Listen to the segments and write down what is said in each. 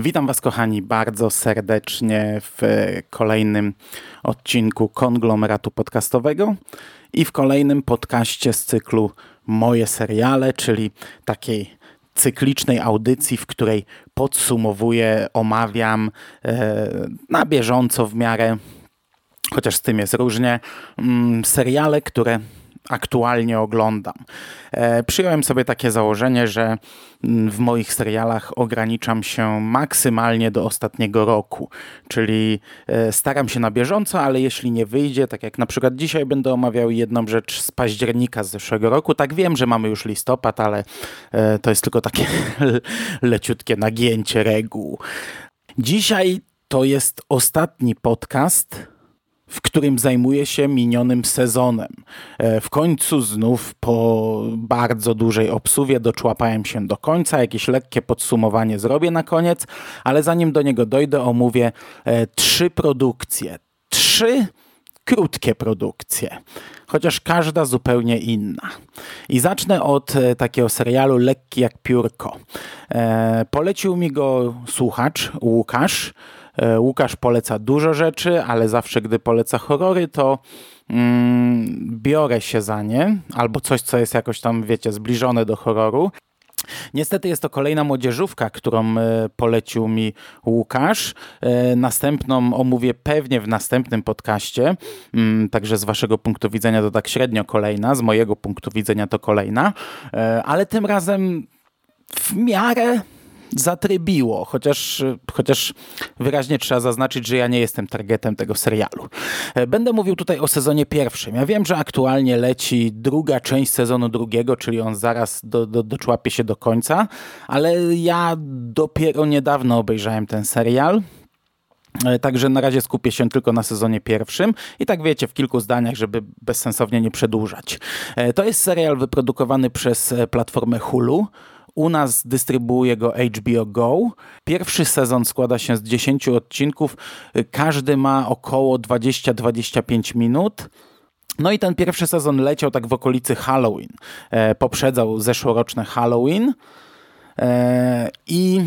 Witam Was, kochani, bardzo serdecznie w kolejnym odcinku konglomeratu podcastowego i w kolejnym podcaście z cyklu Moje seriale, czyli takiej cyklicznej audycji, w której podsumowuję, omawiam e, na bieżąco w miarę, chociaż z tym jest różnie, mm, seriale, które aktualnie oglądam. E, przyjąłem sobie takie założenie, że mm, w moich serialach ograniczam się maksymalnie do ostatniego roku, czyli e, staram się na bieżąco, ale jeśli nie wyjdzie, tak jak na przykład dzisiaj będę omawiał jedną rzecz z października z zeszłego roku, tak wiem, że mamy już listopad, ale e, to jest tylko takie leciutkie nagięcie reguł. Dzisiaj to jest ostatni podcast w którym zajmuję się minionym sezonem. E, w końcu znów po bardzo dużej obsuwie doczłapałem się do końca. Jakieś lekkie podsumowanie zrobię na koniec, ale zanim do niego dojdę, omówię e, trzy produkcje. Trzy krótkie produkcje, chociaż każda zupełnie inna. I zacznę od e, takiego serialu Lekki jak piórko. polecił mi go słuchacz Łukasz. E, Łukasz poleca dużo rzeczy, ale zawsze gdy poleca horrory, to mm, biorę się za nie, albo coś, co jest jakoś tam, wiecie, zbliżone do horroru. Niestety jest to kolejna młodzieżówka, którą e, polecił mi Łukasz. E, następną omówię pewnie w następnym podcaście, mm, także z waszego punktu widzenia to tak średnio kolejna, z mojego punktu widzenia to kolejna, ale tym razem w miarę zatrybiło, chociaż, chociaż wyraźnie trzeba zaznaczyć, że ja nie jestem targetem tego serialu. E, będę mówił tutaj o sezonie pierwszym. Ja wiem, że aktualnie leci druga część sezonu drugiego, czyli on zaraz do, do, doczłapie się do końca, ale ja dopiero niedawno obejrzałem ten serial. E, także na razie skupię się tylko na sezonie pierwszym i tak wiecie, w kilku zdaniach, żeby bezsensownie nie przedłużać. E, to jest serial wyprodukowany przez platformę Hulu. U nas dystrybuuje go HBO Go. Pierwszy sezon składa się z 10 odcinków. Każdy ma około 20-25 minut. No i ten pierwszy sezon leciał tak w okolicy Halloween. E, poprzedzał zeszłoroczne Halloween. E, I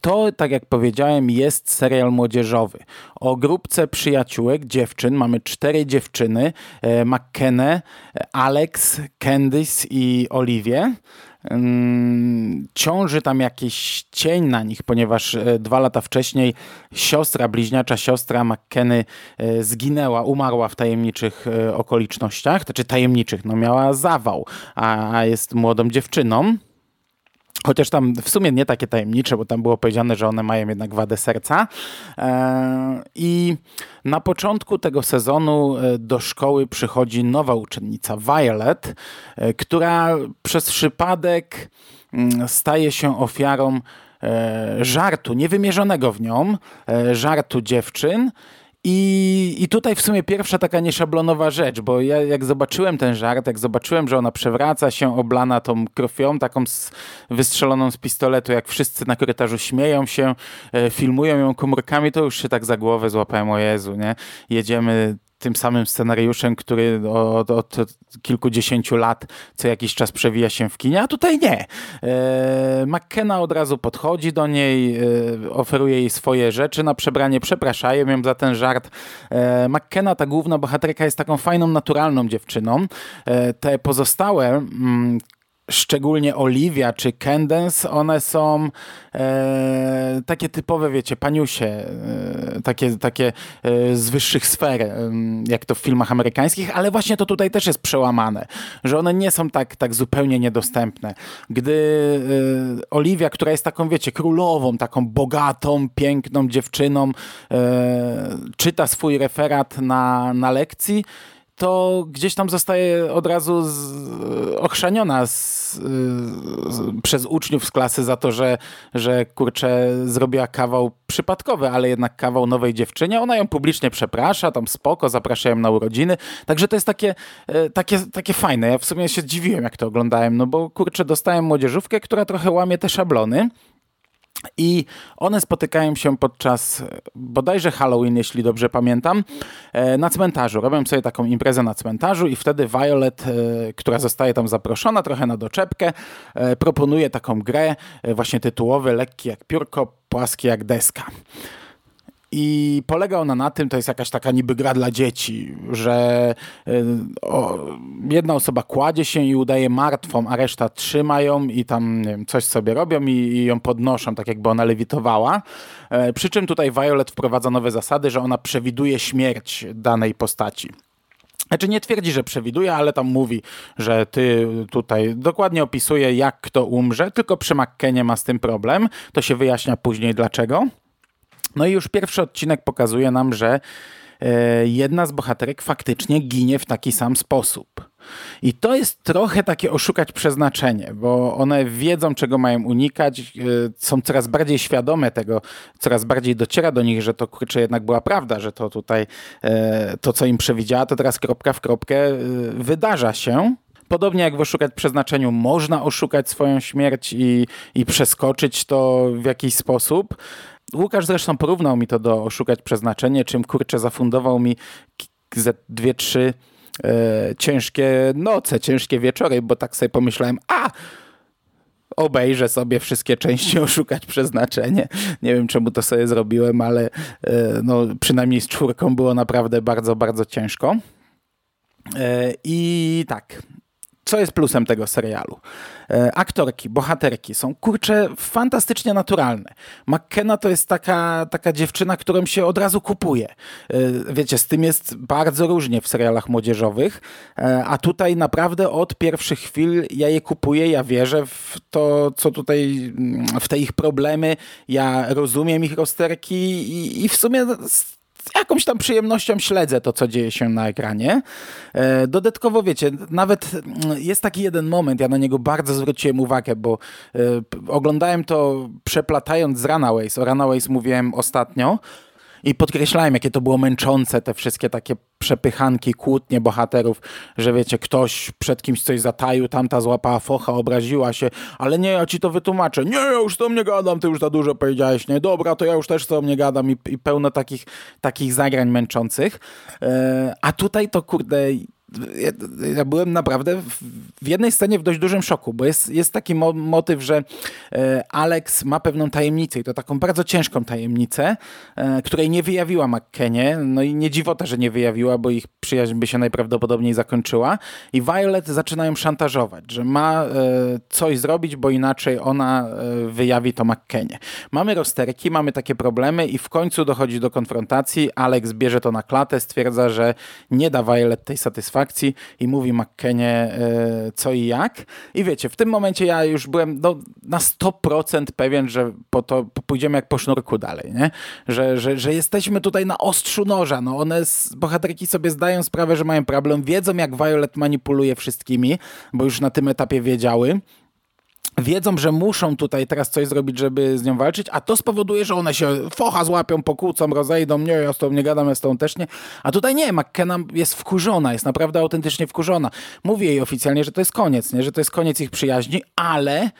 to, tak jak powiedziałem, jest serial młodzieżowy. O grupce przyjaciółek, dziewczyn, mamy cztery dziewczyny, e, McKenna, Alex, Candice i Oliwie ciąży tam jakiś cień na nich, ponieważ e, dwa lata wcześniej siostra, bliźniacza siostra McKenny e, zginęła, umarła w tajemniczych e, okolicznościach, znaczy tajemniczych, no miała zawał, a jest młodą dziewczyną. Chociaż tam w sumie nie takie tajemnicze, bo tam było powiedziane, że one mają jednak wadę serca. E, I na początku tego sezonu e, do szkoły przychodzi nowa uczennica, Violet, e, która przez przypadek mm, staje się ofiarą żartu, niewymierzonego w nią, żartu dziewczyn i, I tutaj w sumie pierwsza taka nieszablonowa rzecz, bo ja jak zobaczyłem ten żart, jak zobaczyłem, że ona przewraca się oblana tą krwią, taką z, wystrzeloną z pistoletu, jak wszyscy na korytarzu śmieją się, e, filmują ją komórkami, to już się tak za głowę złapałem, o Jezu, nie? Jedziemy tym samym scenariuszem, który od, od, kilkudziesięciu lat co jakiś czas przewija się w kinie, a tutaj nie. E, McKenna od razu podchodzi do niej, e, oferuje jej swoje rzeczy na przebranie, przepraszają ją za ten żart. E, McKenna, ta główna bohaterka, jest taką fajną, naturalną dziewczyną. Te pozostałe mm, szczególnie Olivia czy Candence, one są e, takie typowe, wiecie, paniusie, e, takie, takie e, z wyższych sfer, e, jak to w filmach amerykańskich, ale właśnie to tutaj też jest przełamane, że one nie są tak, tak zupełnie niedostępne. Gdy e, Olivia, która jest taką, wiecie, królową, taką bogatą, piękną dziewczyną, e, czyta swój referat na, na lekcji, to gdzieś tam zostaje od razu z, ochrzaniona z, z, przez uczniów z klasy za to, że, że kurczę zrobiła kawał przypadkowy, ale jednak kawał nowej dziewczynie. Ona ją publicznie przeprasza, tam spoko, zaprasza ją na urodziny. Także to jest takie, e, takie, takie fajne. Ja w sumie się dziwiłem, jak to oglądałem, no bo kurczę, dostałem młodzieżówkę, która trochę łamie te szablony. I one spotykają się podczas bodajże Halloween, jeśli dobrze pamiętam, e, na cmentarzu. Robią sobie taką imprezę na cmentarzu i wtedy Violet, e, która zostaje tam zaproszona trochę na doczepkę, e, proponuje taką grę, właśnie tytułowy, lekki jak piórko, płaski jak deska. I polega ona na tym, to jest jakaś taka niby gra dla dzieci, że y, o, jedna osoba kładzie się i udaje martwą, a reszta trzymają i tam wiem, coś sobie robią i, i, ją podnoszą, tak jakby ona lewitowała. E, przy czym tutaj Violet wprowadza nowe zasady, że ona przewiduje śmierć danej postaci. Znaczy nie twierdzi, że przewiduje, ale tam mówi, że ty tutaj dokładnie opisuje, jak kto umrze, tylko przy McKenie ma z tym problem. To się wyjaśnia później dlaczego. No i już pierwszy odcinek pokazuje nam, że e, jedna z bohaterek faktycznie ginie w taki sam sposób. I to jest trochę takie oszukać przeznaczenie, bo one wiedzą, czego mają unikać, e, są coraz bardziej świadome tego, coraz bardziej dociera do nich, że to kurczę jednak była prawda, że to tutaj, e, to co im przewidziała, to teraz kropka w kropkę wydarza się. Podobnie jak w Oszukać Przeznaczeniu można oszukać swoją śmierć i, i przeskoczyć to w jakiś sposób, Łukasz zresztą porównał mi to do Oszukać Przeznaczenie, czym kurczę zafundował mi ze dwie, trzy e, ciężkie noce, ciężkie wieczory, bo tak sobie pomyślałem, a obejrzę sobie wszystkie części Oszukać Przeznaczenie. Nie wiem, czemu to sobie zrobiłem, ale e, no, przynajmniej z czwórką było naprawdę bardzo, bardzo ciężko. E, I tak, co jest plusem tego serialu? E, aktorki, bohaterki są kurcze fantastycznie naturalne. McKenna to jest taka, taka dziewczyna, którą się od razu kupuje. E, wiecie, z tym jest bardzo różnie w serialach młodzieżowych, e, a tutaj naprawdę od pierwszych chwil ja je kupuję, ja wierzę w to, co tutaj, mm, w te ich problemy, ja rozumiem ich rozterki i, i w sumie jakąś tam przyjemnością śledzę to, co dzieje się na ekranie. E, dodatkowo, wiecie, nawet mm, jest taki jeden moment, ja na niego bardzo zwróciłem uwagę, bo e, oglądałem to przeplatając z Runaways. O Runaways mówiłem ostatnio. I podkreślałem, jakie to było męczące, te wszystkie takie przepychanki, kłótnie bohaterów, że wiecie, ktoś przed kimś coś zataił, tamta złapała focha, obraziła się, ale nie, ja ci to wytłumaczę. Nie, ja już z tobą nie gadam, ty już za dużo powiedziałeś, nie, dobra, to ja już też z tobą nie gadam i, i pełno takich, takich zagrań męczących. E, a tutaj to, kurde, ja, ja, byłem naprawdę w jednej scenie w dość dużym szoku, bo jest, jest taki mo motyw, że e, Alex ma pewną tajemnicę i to taką bardzo ciężką tajemnicę, e, której nie wyjawiła McKenie, no i nie dziwota, że nie wyjawiła, bo ich przyjaźń by się najprawdopodobniej zakończyła. I Violet zaczyna ją szantażować, że ma e, coś zrobić, bo inaczej ona e, wyjawi to McKenie. Mamy rozterki, mamy takie problemy i w końcu dochodzi do konfrontacji, Alex bierze to na klatę, stwierdza, że nie da Violet tej satysfakcji satysfakcji i mówi McKenie e, co i jak. I wiecie, w tym momencie ja już byłem no, na 100% pewien, że po to pójdziemy jak po sznurku dalej, nie? Że, że, że jesteśmy tutaj na ostrzu noża. No one, bohaterki sobie zdają sprawę, że mają problem, wiedzą jak Violet manipuluje wszystkimi, bo już na tym etapie wiedziały wiedzą, że muszą tutaj teraz coś zrobić, żeby z nią walczyć, a to spowoduje, że one się focha złapią, pokłócą, rozejdą, nie, ja z tą nie gadam, ja z tą też nie. A tutaj nie, McKenna jest wkurzona, jest naprawdę autentycznie wkurzona. Mówi jej oficjalnie, że to jest koniec, nie? że to jest koniec ich przyjaźni, ale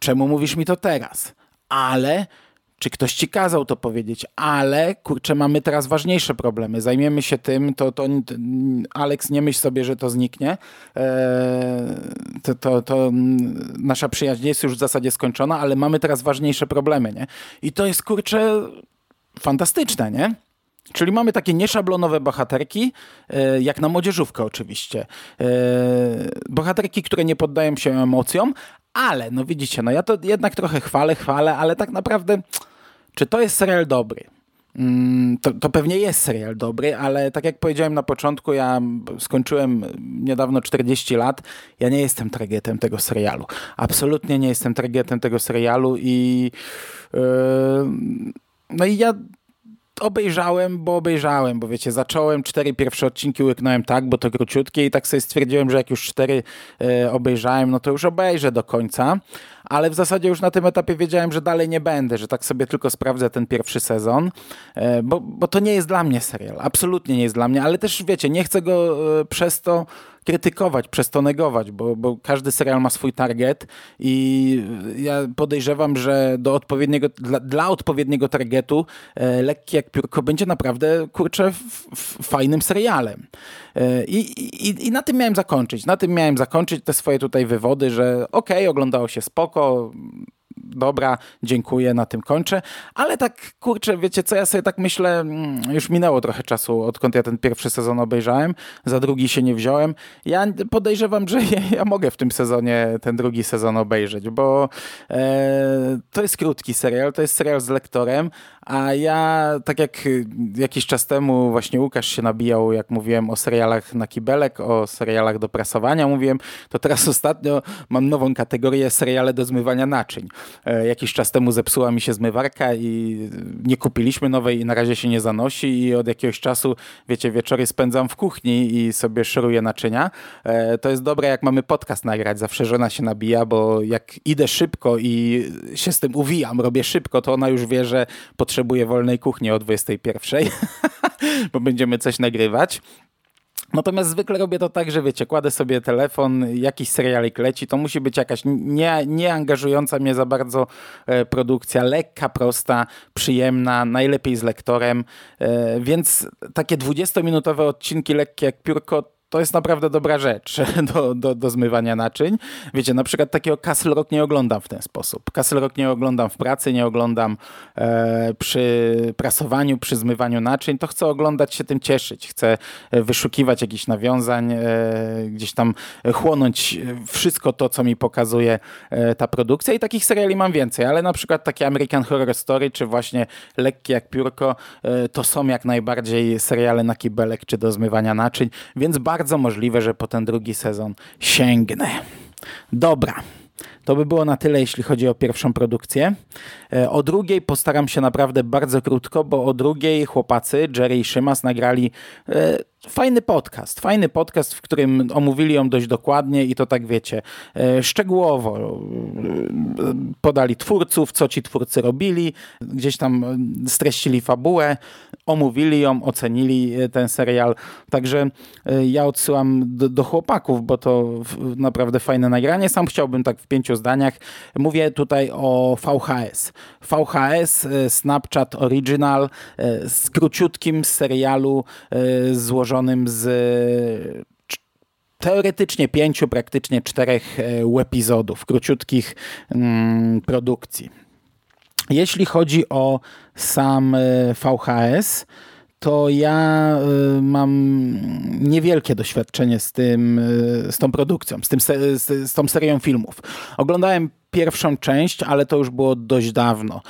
czemu mówisz mi to teraz? Ale czy ktoś ci kazał to powiedzieć, ale kurczę, mamy teraz ważniejsze problemy. Zajmiemy się tym, to, to Alex, nie myśl sobie, że to zniknie. Eee, to, to, to nasza przyjaźń jest już w zasadzie skończona, ale mamy teraz ważniejsze problemy, nie? I to jest kurczę fantastyczne, nie? Czyli mamy takie nieszablonowe bohaterki, e, jak na młodzieżówkę oczywiście. E, bohaterki, które nie poddają się emocjom, ale no widzicie, no ja to jednak trochę chwalę, chwalę, ale tak naprawdę czy to jest serial dobry? Mm, to, to, pewnie jest serial dobry, ale tak jak powiedziałem na początku, ja skończyłem niedawno 40 lat. Ja nie jestem targetem tego serialu. Absolutnie nie jestem targetem tego serialu i yy, no i ja obejrzałem, bo obejrzałem, bo wiecie, zacząłem cztery pierwsze odcinki, łyknąłem tak, bo to króciutkie i tak sobie stwierdziłem, że jak już cztery e, obejrzałem, no to już obejrzę do końca, ale w zasadzie już na tym etapie wiedziałem, że dalej nie będę, że tak sobie tylko sprawdzę ten pierwszy sezon, e, bo, bo to nie jest dla mnie serial, absolutnie nie jest dla mnie, ale też wiecie, nie chcę go e, przez to krytykować, przez to negować, bo, bo każdy serial ma swój target i ja podejrzewam, że do odpowiedniego, dla, dla odpowiedniego targetu e, Lekki jak piórko będzie naprawdę, kurczę, f, f, fajnym serialem. E, i, i, na tym miałem zakończyć. Na tym miałem zakończyć te swoje tutaj wywody, że okej, okay, oglądało się spoko, dobra, dziękuję, na tym kończę. Ale tak, kurczę, wiecie co, ja sobie tak myślę, mm, już minęło trochę czasu, odkąd ja ten pierwszy sezon obejrzałem, za drugi się nie wziąłem. Ja podejrzewam, że ja, ja mogę w tym sezonie ten drugi sezon obejrzeć, bo e, to jest krótki serial, to jest serial z lektorem, a ja, tak jak jakiś czas temu właśnie Łukasz się nabijał, jak mówiłem o serialach na kibelek, o serialach do prasowania mówiłem, to teraz ostatnio mam nową kategorię seriale do zmywania naczyń. E, jakiś czas temu zepsuła mi się zmywarka i nie kupiliśmy nowej i na razie się nie zanosi i od jakiegoś czasu, wiecie, wieczory spędzam w kuchni i sobie szoruję naczynia. E, to jest dobre, jak mamy podcast nagrać, zawsze żona się nabija, bo jak idę szybko i się z tym uwijam, robię szybko, to ona już wie, że potrzebuje wolnej kuchni o 21, bo będziemy coś nagrywać. Natomiast zwykle robię to tak, że wiecie, kładę sobie telefon, jakiś serialik leci, to musi być jakaś nie, angażująca mnie za bardzo e, produkcja, lekka, prosta, przyjemna, najlepiej z lektorem, e, więc takie 20-minutowe odcinki lekkie jak piórko to jest naprawdę dobra rzecz do, do, do zmywania naczyń. Wiecie, na przykład takiego Castle Rock nie oglądam w ten sposób. Castle Rock nie oglądam w pracy, nie oglądam e, przy prasowaniu, przy zmywaniu naczyń. To chcę oglądać, się tym cieszyć. Chcę e, wyszukiwać jakichś nawiązań, e, gdzieś tam chłonąć wszystko to, co mi pokazuje e, ta produkcja i takich seriali mam więcej, ale na przykład takie American Horror Story, czy właśnie Lekkie jak piórko, e, to są jak najbardziej seriale na kibelek, czy do zmywania naczyń, więc bardzo bardzo możliwe, że po ten drugi sezon sięgnę. Dobra. To by było na tyle, jeśli chodzi o pierwszą produkcję. E, o drugiej postaram się naprawdę bardzo krótko, bo o drugiej chłopacy, Jerry i Szymas, nagrali e, Fajny podcast, fajny podcast, w którym omówili ją dość dokładnie i to tak wiecie, e, szczegółowo podali twórców, co ci twórcy robili, gdzieś tam streścili fabułę, omówili ją, ocenili ten serial. Także ja odsyłam do, do chłopaków, bo to naprawdę fajne nagranie. Sam chciałbym tak w pięciu zdaniach. Mówię tutaj o VHS. VHS, Snapchat Original, z króciutkim serialu złożonym złożonym z teoretycznie pięciu, praktycznie czterech e, epizodów, króciutkich mm, produkcji. Jeśli chodzi o sam e, VHS, to ja e, mam niewielkie doświadczenie z tym, z tą produkcją, z, tym, z, z tą serią filmów. Oglądałem pierwszą część, ale to już było dość dawno.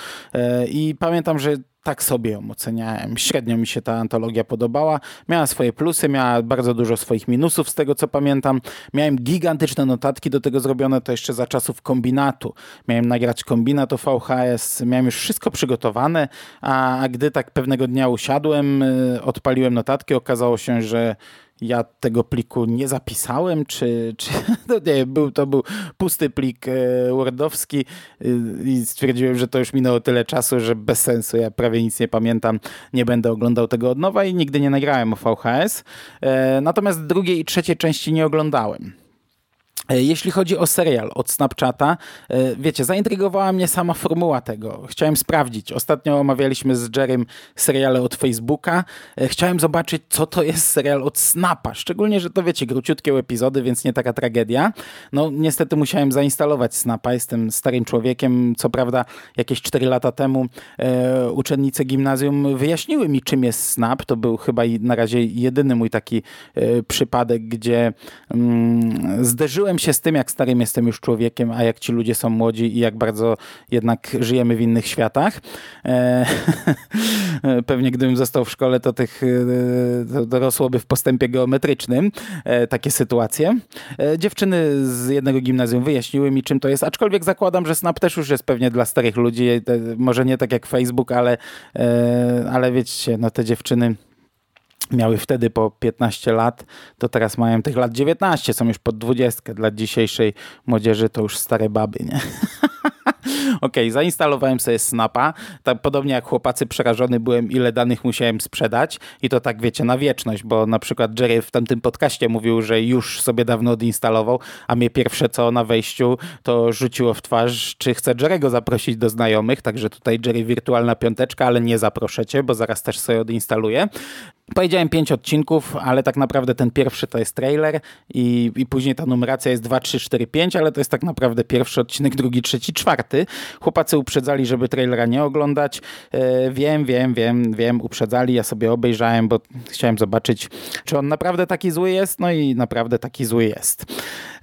I pamiętam, że tak sobie ją oceniałem. Średnio mi się ta antologia podobała. Miała swoje plusy, miała bardzo dużo swoich minusów, z tego co pamiętam. Miałem gigantyczne notatki do tego zrobione, to jeszcze za czasów kombinatu. Miałem nagrać kombinat o VHS, miałem już wszystko przygotowane, a, a gdy tak pewnego dnia usiadłem, y, odpaliłem notatki, okazało się, że ja tego pliku nie zapisałem, czy, czy no nie, był, to był pusty plik e, wordowski y, i stwierdziłem, że to już minęło tyle czasu, że bez sensu, ja prawie nic nie pamiętam, nie będę oglądał tego od nowa i nigdy nie nagrałem o VHS. E, natomiast drugiej i trzeciej części nie oglądałem. E, jeśli chodzi o serial od Snapchata, e, wiecie, zaintrygowała mnie sama formuła tego. Chciałem sprawdzić. Ostatnio omawialiśmy z Jerem seriale od Facebooka. E, chciałem zobaczyć, co to jest serial od Snapa. Szczególnie, że to wiecie, króciutkie epizody, więc nie taka tragedia. No niestety musiałem zainstalować Snapa. Jestem starym człowiekiem. Co prawda jakieś 4 lata temu e, uczennice gimnazjum wyjaśniły mi, czym jest Snap. To był chyba na razie jedyny mój taki e, przypadek, gdzie mm, zderzyłem Urodziłem się z tym, jak starym jestem już człowiekiem, a jak ci ludzie są młodzi i jak bardzo jednak żyjemy w innych światach. E, pewnie gdybym został w szkole, to tych e, to dorosłoby w postępie geometrycznym e, takie sytuacje. Dziewczyny z jednego gimnazjum wyjaśniły mi, czym to jest, aczkolwiek zakładam, że Snap też już jest pewnie dla starych ludzi, może nie tak jak Facebook, ale, ale wiecie, no te dziewczyny miały wtedy po 15 lat, to teraz mają tych lat 19, są już pod 20. Dla dzisiejszej młodzieży to już stare baby, nie? Okej, okay, zainstalowałem sobie Snapa. Tak podobnie jak chłopacy przerażony byłem, ile danych musiałem sprzedać. I to tak wiecie, na wieczność, bo na przykład Jerry w tamtym podcaście mówił, że już sobie dawno odinstalował, a mnie pierwsze co na wejściu to rzuciło w twarz, czy chce Jerry'ego zaprosić do znajomych. Także tutaj Jerry wirtualna piąteczka, ale nie zaproszę cię, bo zaraz też sobie odinstaluję. Powiedziałem pięć odcinków, ale tak naprawdę ten pierwszy to jest trailer i, i później ta numeracja jest 2, 3, 4, 5, ale to jest tak naprawdę pierwszy odcinek, drugi, trzeci, czwarty. Chłopacy uprzedzali, żeby trailera nie oglądać. E, wiem, wiem, wiem, wiem, uprzedzali, ja sobie obejrzałem, bo chciałem zobaczyć, czy on naprawdę taki zły jest, no i naprawdę taki zły jest.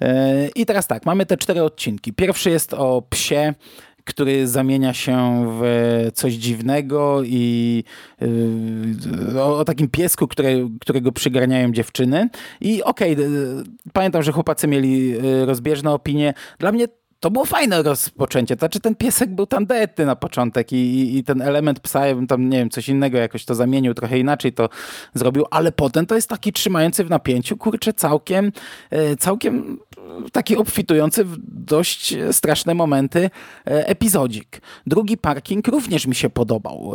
E, I teraz tak, mamy te cztery odcinki. Pierwszy jest o psie, który zamienia się w coś dziwnego i yy, o, o, takim piesku, które, którego przygarniają dziewczyny. I okej, okay, pamiętam, że chłopacy mieli yy, rozbieżne opinie. Dla mnie to było fajne rozpoczęcie. Znaczy ten piesek był tandetny na początek i, i, i, ten element psa, ja bym tam, nie wiem, coś innego jakoś to zamienił, trochę inaczej to zrobił, ale potem to jest taki trzymający w napięciu, kurczę, całkiem, yy, całkiem taki obfitujący w dość straszne momenty e, epizodzik. Drugi parking również mi się podobał.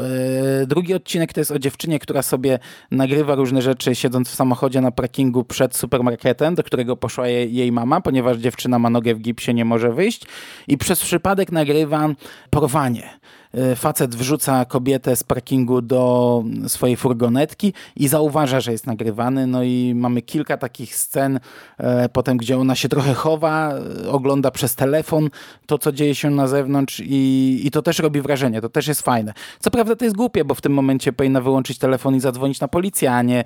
E, drugi odcinek to jest o dziewczynie, która sobie nagrywa różne rzeczy siedząc w samochodzie na parkingu przed supermarketem, do którego poszła jej mama, ponieważ dziewczyna ma nogę w gipsie, nie może wyjść i przez przypadek nagrywa porwanie. E, facet wrzuca kobietę z parkingu do swojej furgonetki i zauważa, że jest nagrywany. No i mamy kilka takich scen e, potem, gdzie ona się trochę chowa, e, ogląda przez telefon to, co dzieje się na zewnątrz i, i to też robi wrażenie, to też jest fajne. Co prawda to jest głupie, bo w tym momencie powinna wyłączyć telefon i zadzwonić na policję, a nie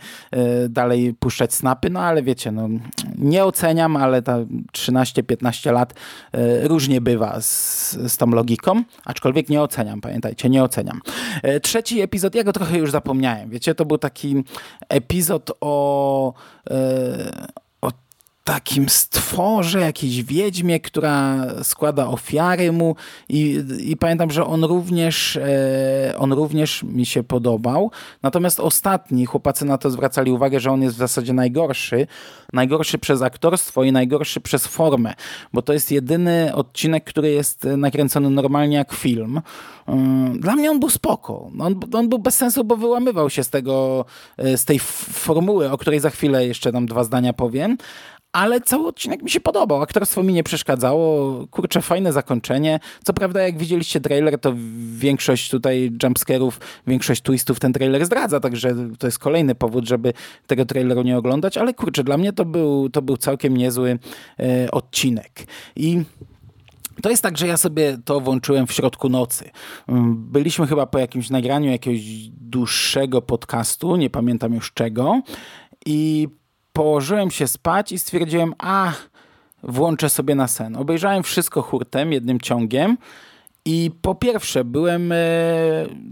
dalej puszczać snapy, no ale wiecie, no, nie oceniam, ale ta 13-15 lat różnie bywa z, z tą logiką, aczkolwiek nie oceniam pamiętajcie, nie oceniam. E, trzeci epizod, ja go trochę już zapomniałem, wiecie, to był taki epizod o, e, takim stworze, jakiejś wiedźmie, która składa ofiary mu i, i pamiętam, że on również, e, on również mi się podobał. Natomiast ostatni, chłopacy na to zwracali uwagę, że on jest w zasadzie najgorszy. Najgorszy przez aktorstwo i najgorszy przez formę, bo to jest jedyny odcinek, który jest nakręcony normalnie jak film. E, dla mnie on był spoko. On, on był bez sensu, bo wyłamywał się z tego, e, z tej formuły, o której za chwilę jeszcze tam dwa zdania powiem, ale cały odcinek mi się podobał. Aktorstwo mi nie przeszkadzało. Kurczę, fajne zakończenie. Co prawda, jak widzieliście trailer, to większość tutaj jumpscarów, większość twistów ten trailer zdradza, także to jest kolejny powód, żeby tego traileru nie oglądać, ale kurczę, dla mnie to był, to był całkiem niezły e, odcinek. I to jest tak, że ja sobie to włączyłem w środku nocy. Byliśmy chyba po jakimś nagraniu jakiegoś dłuższego podcastu, nie pamiętam już czego. I położyłem się spać i stwierdziłem, a włączę sobie na sen. Obejrzałem wszystko hurtem, jednym ciągiem i po pierwsze byłem e,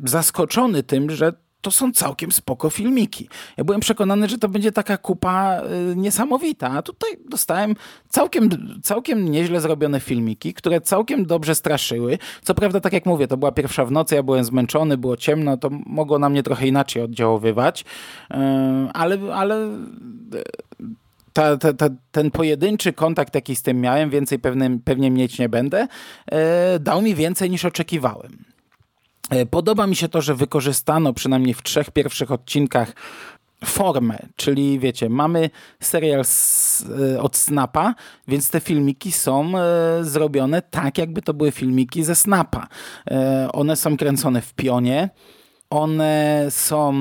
zaskoczony tym, że to są całkiem spoko filmiki. Ja byłem przekonany, że to będzie taka kupa y, niesamowita, a tutaj dostałem całkiem, całkiem nieźle zrobione filmiki, które całkiem dobrze straszyły. Co prawda, tak jak mówię, to była pierwsza w nocy, ja byłem zmęczony, było ciemno, to mogło na mnie trochę inaczej oddziaływać, y, ale, ale y, ta, ta, ta, ten pojedynczy kontakt, jaki z tym miałem, więcej pewnie, pewnie mieć nie będę, dał mi więcej niż oczekiwałem. E, podoba mi się to, że wykorzystano przynajmniej w trzech pierwszych odcinkach formę, czyli wiecie, mamy serial z, e, od Snapa, więc te filmiki są e, zrobione tak, jakby to były filmiki ze Snapa. one są kręcone w pionie, one są,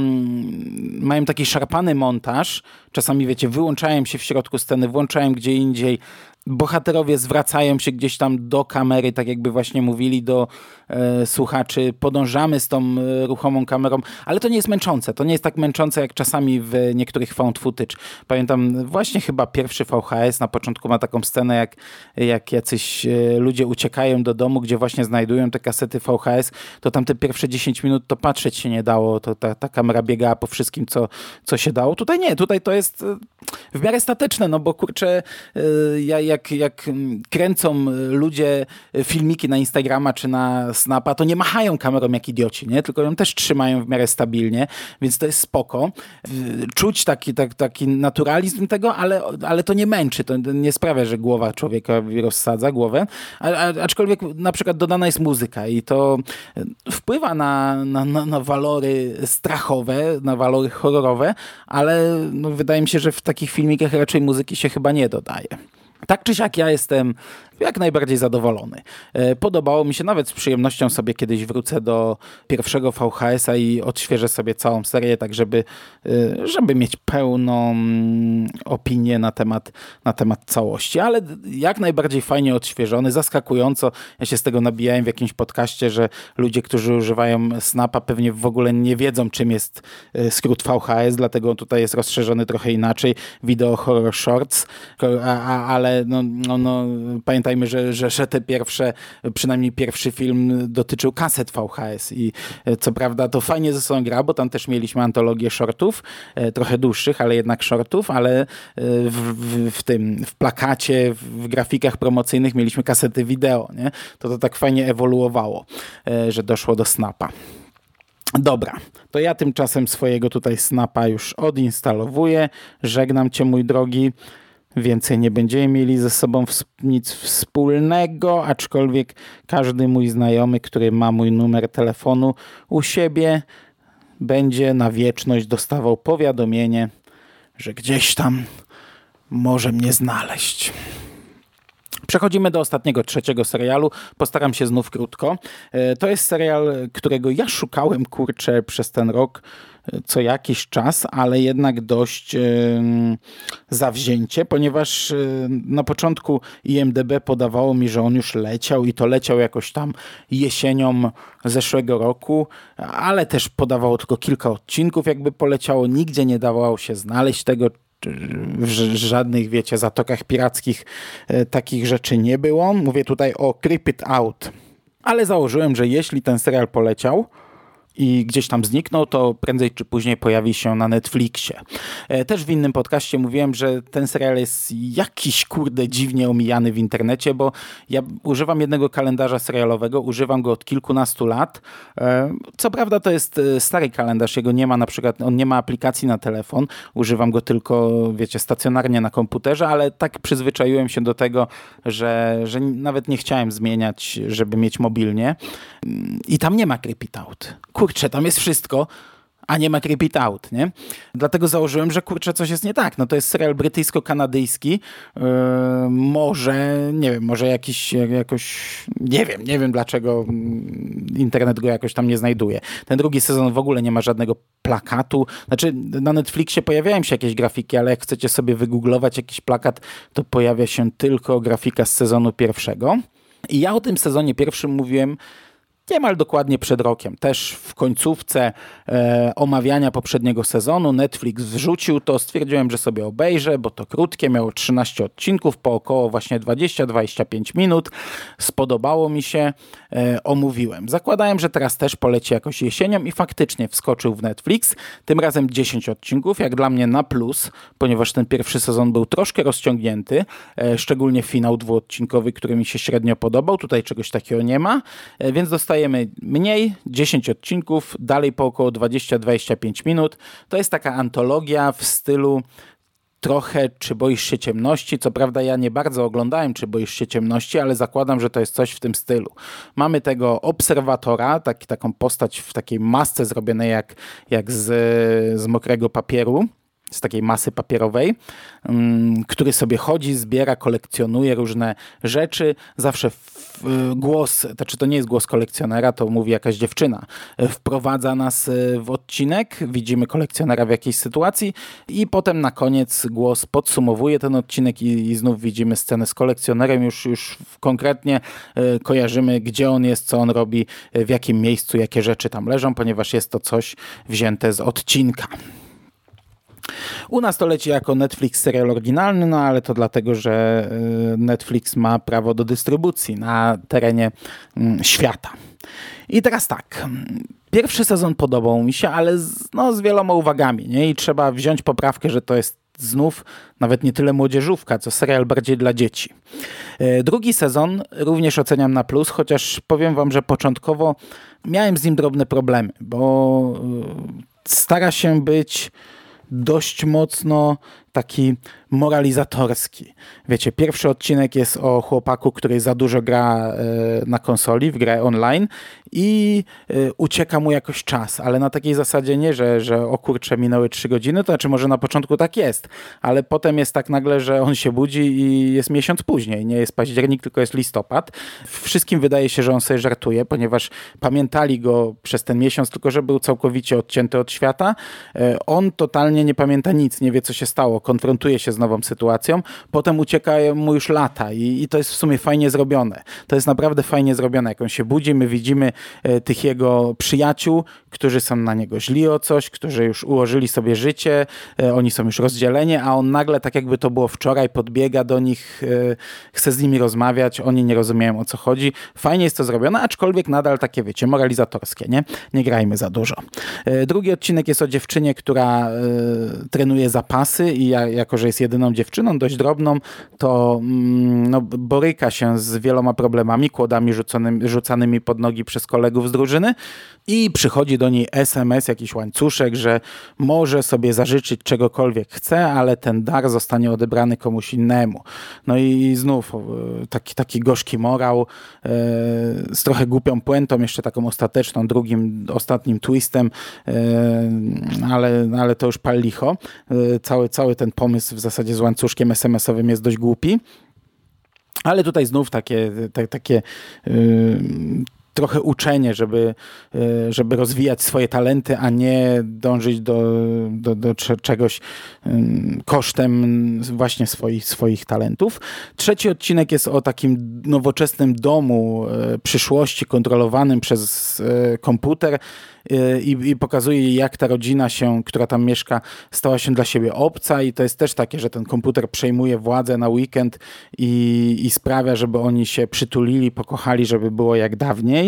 mają taki szarpany montaż, czasami wiecie, wyłączają się w środku sceny, włączają gdzie indziej, bohaterowie zwracają się gdzieś tam do kamery, tak jakby właśnie mówili do e, słuchaczy, podążamy z tą e, ruchomą kamerą, ale to nie jest męczące. To nie jest tak męczące jak czasami w niektórych found footage. Pamiętam właśnie chyba pierwszy VHS na początku ma taką scenę, jak, jak jacyś e, ludzie uciekają do domu, gdzie właśnie znajdują te kasety VHS, to tam te pierwsze 10 minut to patrzeć się nie dało, to ta, ta kamera biegała po wszystkim, co, co się dało. Tutaj nie, tutaj to jest e, w miarę statyczne, no bo kurczę, e, ja, jak, jak kręcą ludzie filmiki na Instagrama czy na Snapa, to nie machają kamerą jak idioci, nie? tylko ją też trzymają w miarę stabilnie, więc to jest spoko. Czuć taki, tak, taki naturalizm tego, ale, ale to nie męczy, to nie sprawia, że głowa człowieka rozsadza głowę, a, a, aczkolwiek na przykład dodana jest muzyka i to wpływa na, na, na, na walory strachowe, na walory horrorowe, ale no, wydaje mi się, że w takich filmikach raczej muzyki się chyba nie dodaje. Tak czy siak ja jestem jak najbardziej zadowolony. E, podobało mi się, nawet z przyjemnością sobie kiedyś wrócę do pierwszego VHS-a i odświeżę sobie całą serię, tak żeby, e, żeby mieć pełną mm, opinię na temat, na temat całości, ale jak najbardziej fajnie odświeżony, zaskakująco. Ja się z tego nabijałem w jakimś podcaście, że ludzie, którzy używają Snapa pewnie w ogóle nie wiedzą, czym jest e, skrót VHS, dlatego tutaj jest rozszerzony trochę inaczej. Video Horror Shorts, ale no, no, no, pamiętam pamiętajmy, że, że, że te pierwsze, przynajmniej pierwszy film dotyczył kaset VHS i e, co prawda to fajnie ze sobą gra, bo tam też mieliśmy antologię shortów, e, trochę dłuższych, ale jednak shortów, ale e, w, w, w tym, w plakacie, w grafikach promocyjnych mieliśmy kasety wideo, nie? To to tak fajnie ewoluowało, że doszło do Snapa. Dobra, to ja tymczasem swojego tutaj snapa już odinstalowuję. Żegnam cię, mój drogi. Więcej nie będziemy mieli ze sobą nic wspólnego, aczkolwiek każdy mój znajomy, który ma mój numer telefonu u siebie, będzie na wieczność dostawał powiadomienie, że gdzieś tam może mnie znaleźć. Przechodzimy do ostatniego, trzeciego serialu. Postaram się znów krótko. E, to jest serial, którego ja szukałem, kurczę, przez ten rok co jakiś czas, ale jednak dość zawzięcie, ponieważ na początku IMDB podawało mi, że on już leciał i to leciał jakoś tam jesienią zeszłego roku, ale też podawało tylko kilka odcinków, jakby poleciało. Nigdzie nie dawało się znaleźć tego, w żadnych, wiecie, zatokach pirackich e, takich rzeczy nie było. Mówię tutaj o Creep It Out. Ale założyłem, że jeśli ten serial poleciał, i gdzieś tam zniknął, to prędzej czy później pojawi się na Netflixie. E, też w innym podcaście mówiłem, że ten serial jest jakiś kurde dziwnie omijany w internecie, bo ja używam jednego kalendarza serialowego, używam go od kilkunastu lat. E, co prawda to jest e, stary kalendarz, jego nie ma na przykład, on nie ma aplikacji na telefon, używam go tylko, wiecie, stacjonarnie na komputerze, ale tak przyzwyczaiłem się do tego, że, że nawet nie chciałem zmieniać, żeby mieć mobilnie. I tam nie ma Creepy Out kurczę, tam jest wszystko, a nie ma Creep It Out, nie? Dlatego założyłem, że kurczę, coś jest nie tak. No to jest serial brytyjsko-kanadyjski. Yy, może, nie wiem, może jakiś, jakoś, nie wiem, nie wiem dlaczego mm, internet go jakoś tam nie znajduje. Ten drugi sezon w ogóle nie ma żadnego plakatu. Znaczy, na Netflixie pojawiają się jakieś grafiki, ale jak chcecie sobie wygooglować jakiś plakat, to pojawia się tylko grafika z sezonu pierwszego. I ja o tym sezonie pierwszym mówiłem niemal dokładnie przed rokiem. Też w końcówce e, omawiania poprzedniego sezonu Netflix wrzucił to, stwierdziłem, że sobie obejrzę, bo to krótkie, miało 13 odcinków po około właśnie 20-25 minut. Spodobało mi się, e, omówiłem. Zakładałem, że teraz też poleci jakoś jesienią i faktycznie wskoczył w Netflix. Tym razem 10 odcinków, jak dla mnie na plus, ponieważ ten pierwszy sezon był troszkę rozciągnięty, e, szczególnie finał dwuodcinkowy, który mi się średnio podobał. Tutaj czegoś takiego nie ma, e, więc dostałem mniej, 10 odcinków, dalej po około 20-25 minut. To jest taka antologia w stylu trochę Czy boisz się ciemności? Co prawda ja nie bardzo oglądałem Czy boisz się ciemności, ale zakładam, że to jest coś w tym stylu. Mamy tego obserwatora, taki, taką postać w takiej masce zrobionej jak, jak z, z mokrego papieru z takiej masy papierowej, mm, który sobie chodzi, zbiera, kolekcjonuje różne rzeczy. Zawsze głos, to znaczy to nie jest głos kolekcjonera, to mówi jakaś dziewczyna. Wprowadza nas e, w odcinek, widzimy kolekcjonera w jakiejś sytuacji i potem na koniec głos podsumowuje ten odcinek i, i znów widzimy scenę z kolekcjonerem. Już, już konkretnie e, kojarzymy, gdzie on jest, co on robi, w jakim miejscu, jakie rzeczy tam leżą, ponieważ jest to coś wzięte z odcinka. U nas to leci jako Netflix serial oryginalny, no ale to dlatego, że y, Netflix ma prawo do dystrybucji na terenie mm, świata. I teraz tak. Pierwszy sezon podobał mi się, ale z, no, z wieloma uwagami. Nie? I trzeba wziąć poprawkę, że to jest znów nawet nie tyle młodzieżówka, co serial bardziej dla dzieci. Y, drugi sezon również oceniam na plus, chociaż powiem wam, że początkowo miałem z nim drobne problemy, bo y, stara się być dość mocno taki moralizatorski. Wiecie, pierwszy odcinek jest o chłopaku, który za dużo gra e, na konsoli, w grę online i e, ucieka mu jakoś czas, ale na takiej zasadzie nie, że, że o kurczę, minęły trzy godziny, to znaczy może na początku tak jest, ale potem jest tak nagle, że on się budzi i jest miesiąc później. Nie jest październik, tylko jest listopad. Wszystkim wydaje się, że on sobie żartuje, ponieważ pamiętali go przez ten miesiąc, tylko że był całkowicie odcięty od świata. E, on totalnie nie pamięta nic, nie wie co się stało, konfrontuje się z nową sytuacją, potem uciekają mu już lata i, i to jest w sumie fajnie zrobione. To jest naprawdę fajnie zrobione. Jak on się budzi, my widzimy e, tych jego przyjaciół, którzy są na niego źli o coś, którzy już ułożyli sobie życie, e, oni są już rozdzieleni, a on nagle, tak jakby to było wczoraj, podbiega do nich, e, chce z nimi rozmawiać, oni nie rozumieją o co chodzi. Fajnie jest to zrobione, aczkolwiek nadal takie, wiecie, moralizatorskie, nie? Nie grajmy za dużo. Drugi odcinek jest o dziewczynie, która trenuje zapasy i ja, jako, że jest jedyną dziewczyną, dość drobną, to mm, no, boryka się z wieloma problemami, kłodami rzuconymi, rzucanymi pod nogi przez kolegów z drużyny i przychodzi do niej SMS, jakiś łańcuszek, że może sobie zażyczyć czegokolwiek chce, ale ten dar zostanie odebrany komuś innemu. No i znów e, taki, taki gorzki morał e, z trochę głupią puentą, jeszcze taką ostateczną, drugim, ostatnim twistem, e, ale, ale to już pal licho. Cały, cały ten pomysł w zasadzie z łańcuszkiem SMS-owym jest dość głupi. Ale tutaj znów takie, takie yy, trochę uczenie, żeby, e, żeby rozwijać swoje talenty, a nie dążyć do, do, do czegoś kosztem właśnie swoich, swoich talentów. Trzeci odcinek jest o takim nowoczesnym domu e, przyszłości kontrolowanym przez e, komputer i, i pokazuje jak ta rodzina się, która tam mieszka, stała się dla siebie obca i to jest też takie, że ten komputer przejmuje władzę na weekend i, i sprawia, żeby oni się przytulili, pokochali, żeby było jak dawniej.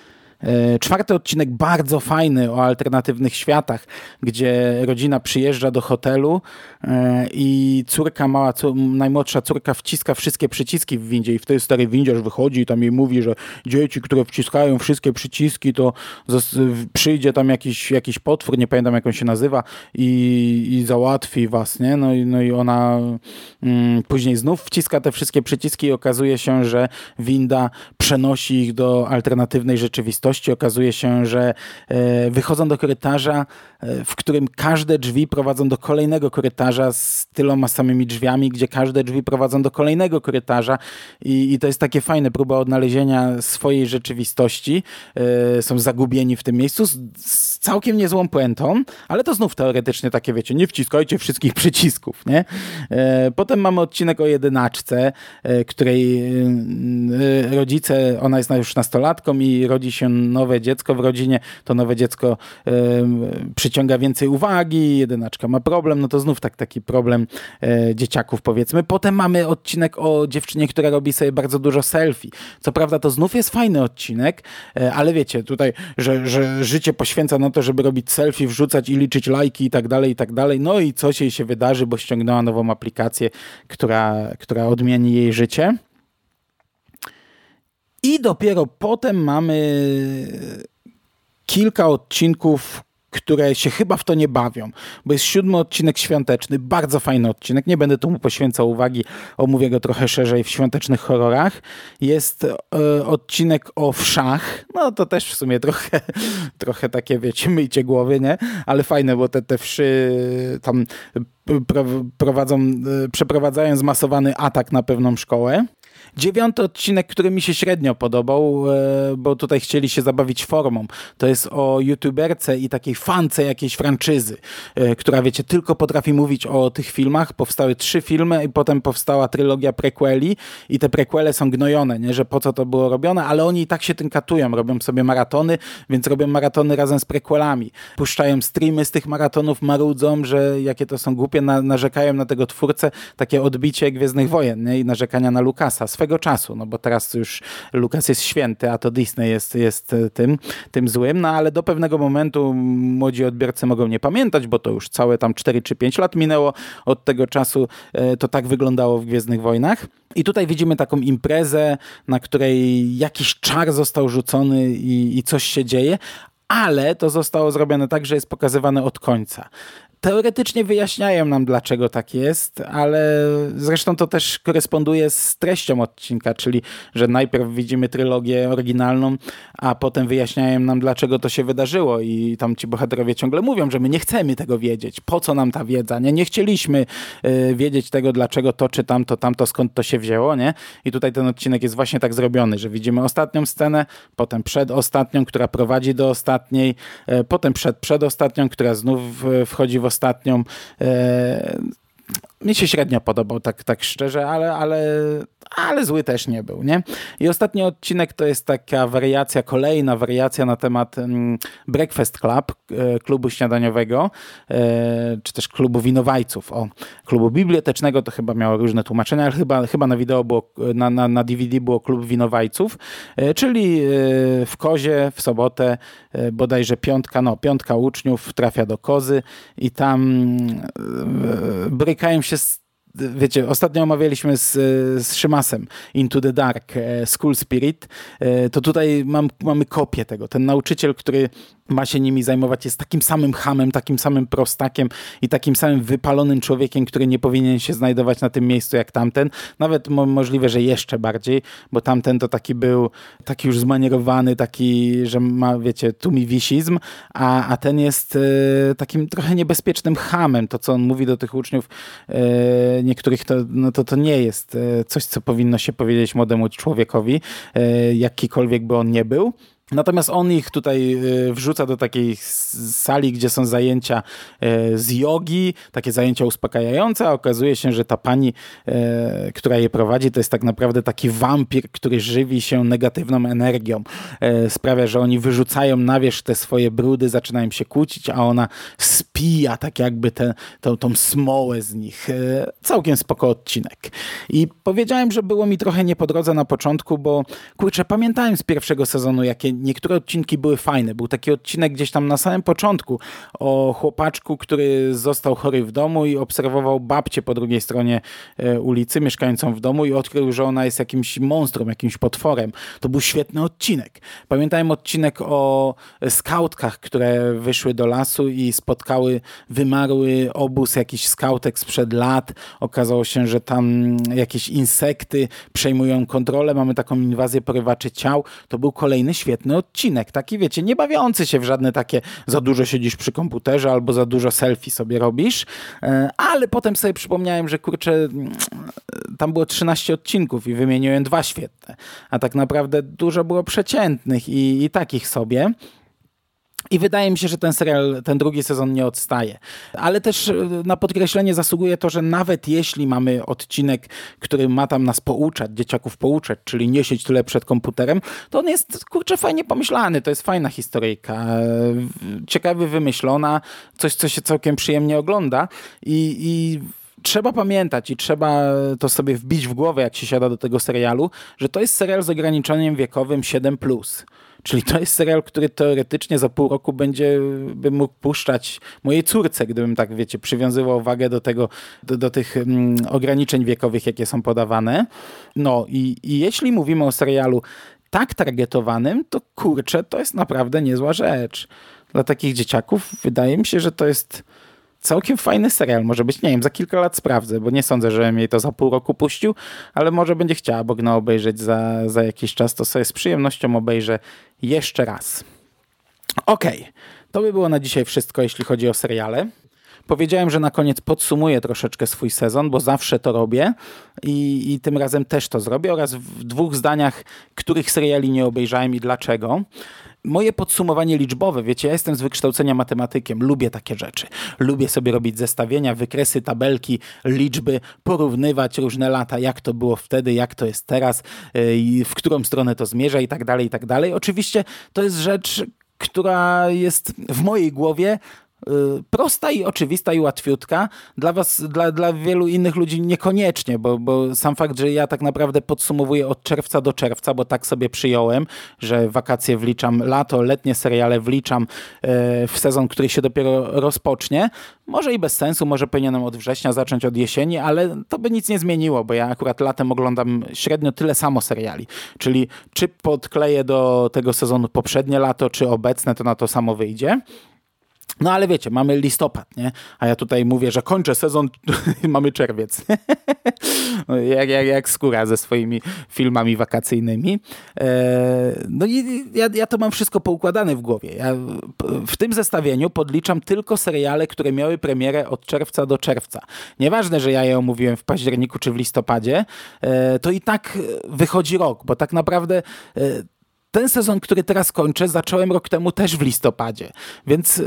czwarty odcinek bardzo fajny o alternatywnych światach, gdzie rodzina przyjeżdża do hotelu e, i córka mała, najmłodsza córka wciska wszystkie przyciski w windzie i w tej starej windziarz wychodzi i tam jej mówi, że dzieci, które wciskają wszystkie przyciski, to przyjdzie tam jakiś, jakiś potwór, nie pamiętam jak on się nazywa i, i załatwi was, nie? No i, no i ona mm, później znów wciska te wszystkie przyciski i okazuje się, że winda przenosi ich do alternatywnej rzeczywistości okazuje się, że e, wychodzą do korytarza, w którym każde drzwi prowadzą do kolejnego korytarza z tyloma samymi drzwiami, gdzie każde drzwi prowadzą do kolejnego korytarza i, i to jest takie fajne, próba odnalezienia swojej rzeczywistości. E, są zagubieni w tym miejscu z, z całkiem niezłą puentą, ale to znów teoretycznie takie, wiecie, nie wciskajcie wszystkich przycisków, nie? Potem mamy odcinek o jedynaczce, której rodzice, ona jest już nastolatką i rodzi się nowe dziecko w rodzinie, to nowe dziecko y, przyciąga więcej uwagi, jedynaczka ma problem, no to znów tak, taki problem y, dzieciaków powiedzmy. Potem mamy odcinek o dziewczynie, która robi sobie bardzo dużo selfie. Co prawda to znów jest fajny odcinek, y, ale wiecie, tutaj, że, że życie poświęca na to, żeby robić selfie, wrzucać i liczyć lajki i tak dalej, i tak dalej. No i coś jej się wydarzy, bo ściągnęła nową aplikację, która, która odmieni jej życie. I dopiero potem mamy kilka odcinków, które się chyba w to nie bawią, bo jest siódmy odcinek świąteczny, bardzo fajny odcinek, nie będę tu poświęcał uwagi, omówię go trochę szerzej w świątecznych horrorach. Jest e, odcinek o wszach, no to też w sumie trochę, trochę takie, wiecie, myjcie głowy, nie? Ale fajne, bo te, te wszy tam prowadzą, e, przeprowadzają zmasowany atak na pewną szkołę. Dziewiąty odcinek, który mi się średnio podobał, e, bo tutaj chcieli się zabawić formą. To jest o youtuberce i takiej fance jakiejś franczyzy, e, która wiecie, tylko potrafi mówić o tych filmach. Powstały trzy filmy i potem powstała trylogia prequeli i te prequele są gnojone, nie? że po co to było robione, ale oni i tak się tym katują, robią sobie maratony, więc robią maratony razem z prequelami. Puszczają streamy z tych maratonów, marudzą, że jakie to są głupie, na, narzekają na tego twórcę, takie odbicie Gwiezdnych Wojen nie? i narzekania na Lukasa swego czasu, no bo teraz już Lucas jest święty, a to Disney jest, jest e, tym, tym złym, no ale do pewnego momentu młodzi odbiorcy mogą nie pamiętać, bo to już całe tam 4 czy 5 lat minęło od tego czasu, e, to tak wyglądało w Gwiezdnych Wojnach. I tutaj widzimy taką imprezę, na której jakiś czar został rzucony i, i coś się dzieje, ale to zostało zrobione tak, że jest pokazywane od końca teoretycznie wyjaśniają nam, dlaczego tak jest, ale zresztą to też koresponduje z treścią odcinka, czyli że najpierw widzimy trylogię oryginalną, a potem wyjaśniają nam, dlaczego to się wydarzyło. I tam ci bohaterowie ciągle mówią, że my nie chcemy tego wiedzieć, po co nam ta wiedza, nie, nie chcieliśmy y, wiedzieć tego, dlaczego to czy tamto, tamto, skąd to się wzięło, nie? I tutaj ten odcinek jest właśnie tak zrobiony, że widzimy ostatnią scenę, potem przedostatnią, która prowadzi do ostatniej, y, potem przed przedostatnią, która znów y, wchodzi w ostatnią. Mi się średnio podobał, tak, tak szczerze, ale, ale, ale zły też nie był, nie? I ostatni odcinek to jest taka wariacja, kolejna wariacja na temat mm, Breakfast Club, e, klubu śniadaniowego, e, czy też klubu winowajców. O, klubu bibliotecznego to chyba miało różne tłumaczenia, ale chyba, chyba na wideo było, na, na, na DVD było klub winowajców, e, czyli w Kozie w sobotę bodajże piątka, no piątka uczniów trafia do Kozy i tam brykają się się wiecie, ostatnio omawialiśmy z, z Szymasem Into the Dark e, School Spirit, e, to tutaj mam, mamy kopię tego. Ten nauczyciel, który ma się nimi zajmować, jest takim samym hamem, takim samym prostakiem i takim samym wypalonym człowiekiem, który nie powinien się znajdować na tym miejscu jak tamten. Nawet mo możliwe, że jeszcze bardziej, bo tamten to taki był taki już zmanierowany, taki, że ma, wiecie, tumiwisizm, a, a ten jest e, takim trochę niebezpiecznym hamem. To, co on mówi do tych uczniów, e, niektórych, to, no to, to nie jest e, coś, co powinno się powiedzieć młodemu człowiekowi, e, jakikolwiek by on nie był. Natomiast on ich tutaj e, wrzuca do takiej sali, gdzie są zajęcia e, z jogi, takie zajęcia uspokajające, a okazuje się, że ta pani, e, która je prowadzi, to jest tak naprawdę taki wampir, który żywi się negatywną energią. Sprawia, że oni wyrzucają na wierzch te swoje brudy, zaczynają się kłócić, a ona spija tak jakby tę tą, tą smołę z nich. Całkiem spoko odcinek. I powiedziałem, że było mi trochę nie po drodze na początku, bo kurczę, pamiętałem z pierwszego sezonu, jakie niektóre odcinki były fajne. Był taki odcinek gdzieś tam na samym początku o chłopaczku, który został chory w domu i obserwował babcię po drugiej stronie e, ulicy, mieszkającą w domu i odkrył, że ona jest jakimś monstrum, jakimś potworem. To był świetny odcinek. Pamiętałem odcinek o skautkach, które wyszły do lasu i spotkały wymarły obóz jakiś skautek sprzed lat. Okazało się, że tam jakieś insekty przejmują kontrolę. Mamy taką inwazję porywaczy ciał. To był kolejny świetny odcinek. Taki, wiecie, nie bawiący się w żadne takie za dużo siedzisz przy komputerze albo za dużo selfie sobie robisz. E, ale potem sobie przypomniałem, że kurczę, mm, tam było 13 odcinków i wymieniłem dwa świetne. A tak naprawdę dużo było przeciętnych i, i takich sobie. I wydaje mi się, że ten serial, ten drugi sezon nie odstaje. Ale też e, na podkreślenie zasługuje to, że nawet jeśli mamy odcinek, który ma tam nas pouczać, dzieciaków pouczać, czyli nie sieć tyle przed komputerem, to on jest, kurczę, fajnie pomyślany. To jest fajna historyjka. E, ciekawie wymyślona, coś, co się całkiem przyjemnie ogląda i, i trzeba pamiętać i trzeba to sobie wbić w głowę, jak się siada do tego serialu, że to jest serial z ograniczeniem wiekowym 7+. Czyli to jest serial, który teoretycznie za pół roku będzie, bym mógł puszczać mojej córce, gdybym tak, wiecie, przywiązywał wagę do tego, do, do tych mm, ograniczeń wiekowych, jakie są podawane. No i, i jeśli mówimy o serialu tak targetowanym, to kurczę, to jest naprawdę niezła rzecz. dla takich dzieciaków, wydaje mi się, że to jest całkiem fajny serial. Może być, nie wiem, za kilka lat sprawdzę, bo nie sądzę, że jej to za pół roku puścił, ale może będzie chciała Bogna obejrzeć za, za jakiś czas, to sobie z przyjemnością obejrzę jeszcze raz. Okej, okay. to by było na dzisiaj wszystko, jeśli chodzi o seriale. Powiedziałem, że na koniec podsumuję troszeczkę swój sezon, bo zawsze to robię i, i tym razem też to zrobię oraz w dwóch zdaniach, których seriali nie obejrzałem i dlaczego. Moje podsumowanie liczbowe, wiecie, ja jestem z wykształcenia matematykiem, lubię takie rzeczy. Lubię sobie robić zestawienia, wykresy, tabelki, liczby, porównywać różne lata, jak to było wtedy, jak to jest teraz, yy, w którą stronę to zmierza i tak dalej, i tak dalej. Oczywiście to jest rzecz, która jest w mojej głowie Y, prosta i oczywista i łatwiutka. Dla was, dla, dla wielu innych ludzi niekoniecznie, bo, bo sam fakt, że ja tak naprawdę podsumowuję od czerwca do czerwca, bo tak sobie przyjąłem, że wakacje wliczam lato, letnie seriale wliczam y, w sezon, który się dopiero rozpocznie. Może i bez sensu, może powinienem od września zacząć od jesieni, ale to by nic nie zmieniło, bo ja akurat latem oglądam średnio tyle samo seriali. Czyli czy podkleję do tego sezonu poprzednie lato, czy obecne, to na to samo wyjdzie. No ale wiecie, mamy listopad, nie? A ja tutaj mówię, że kończę sezon, mamy czerwiec. jak, jak, jak skóra ze swoimi filmami wakacyjnymi. E, no i ja, ja to mam wszystko poukładane w głowie. Ja w tym zestawieniu podliczam tylko seriale, które miały premierę od czerwca do czerwca. Nieważne, że ja je omówiłem w październiku czy w listopadzie, e, to i tak wychodzi rok, bo tak naprawdę e, ten sezon, który teraz kończę, zacząłem rok temu też w listopadzie, więc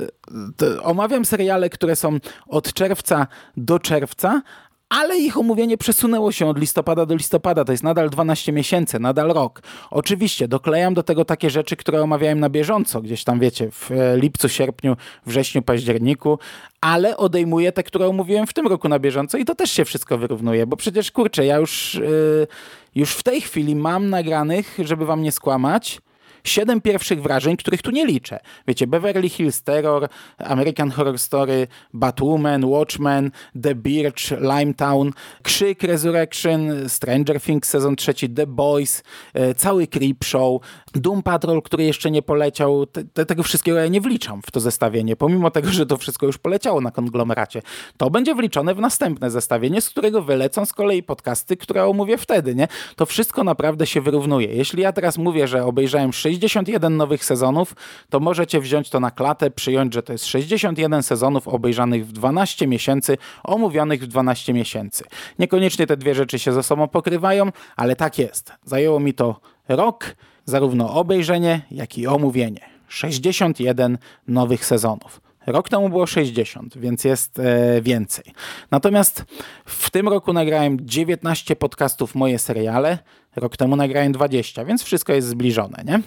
y, omawiam seriale, które są od czerwca do czerwca, ale ich omówienie przesunęło się od listopada do listopada. To jest nadal 12 miesięcy, nadal rok. Oczywiście doklejam do tego takie rzeczy, które omawiałem na bieżąco, gdzieś tam wiecie, w e, lipcu, sierpniu, wrześniu, październiku, ale odejmuję te, które omówiłem w tym roku na bieżąco i to też się wszystko wyrównuje, bo przecież kurczę, ja już, yy, już w tej chwili mam nagranych, żeby wam nie skłamać, siedem pierwszych wrażeń, których tu nie liczę. Wiecie, Beverly Hills Terror, American Horror Story, Batwoman, Watchmen, The Birch, Limetown, Krzyk, Resurrection, Stranger Things sezon trzeci, The Boys, e, cały Creep Show, Doom Patrol, który jeszcze nie poleciał. Te, tego wszystkiego ja nie wliczam w to zestawienie, pomimo tego, że to wszystko już poleciało na konglomeracie. To będzie wliczone w następne zestawienie, z którego wylecą z kolei podcasty, które omówię wtedy, nie? To wszystko naprawdę się wyrównuje. Jeśli ja teraz mówię, że obejrzałem 60 61 nowych sezonów, to możecie wziąć to na klatę, przyjąć, że to jest 61 sezonów obejrzanych w 12 miesięcy, omówionych w 12 miesięcy. Niekoniecznie te dwie rzeczy się ze sobą pokrywają, ale tak jest. Zajęło mi to rok, zarówno obejrzenie, jak i omówienie. 61 nowych sezonów. Rok temu było 60, więc jest e, więcej. Natomiast w tym roku nagrałem 19 podcastów Moje Seriale, rok temu nagrałem 20, więc wszystko jest zbliżone. Nie?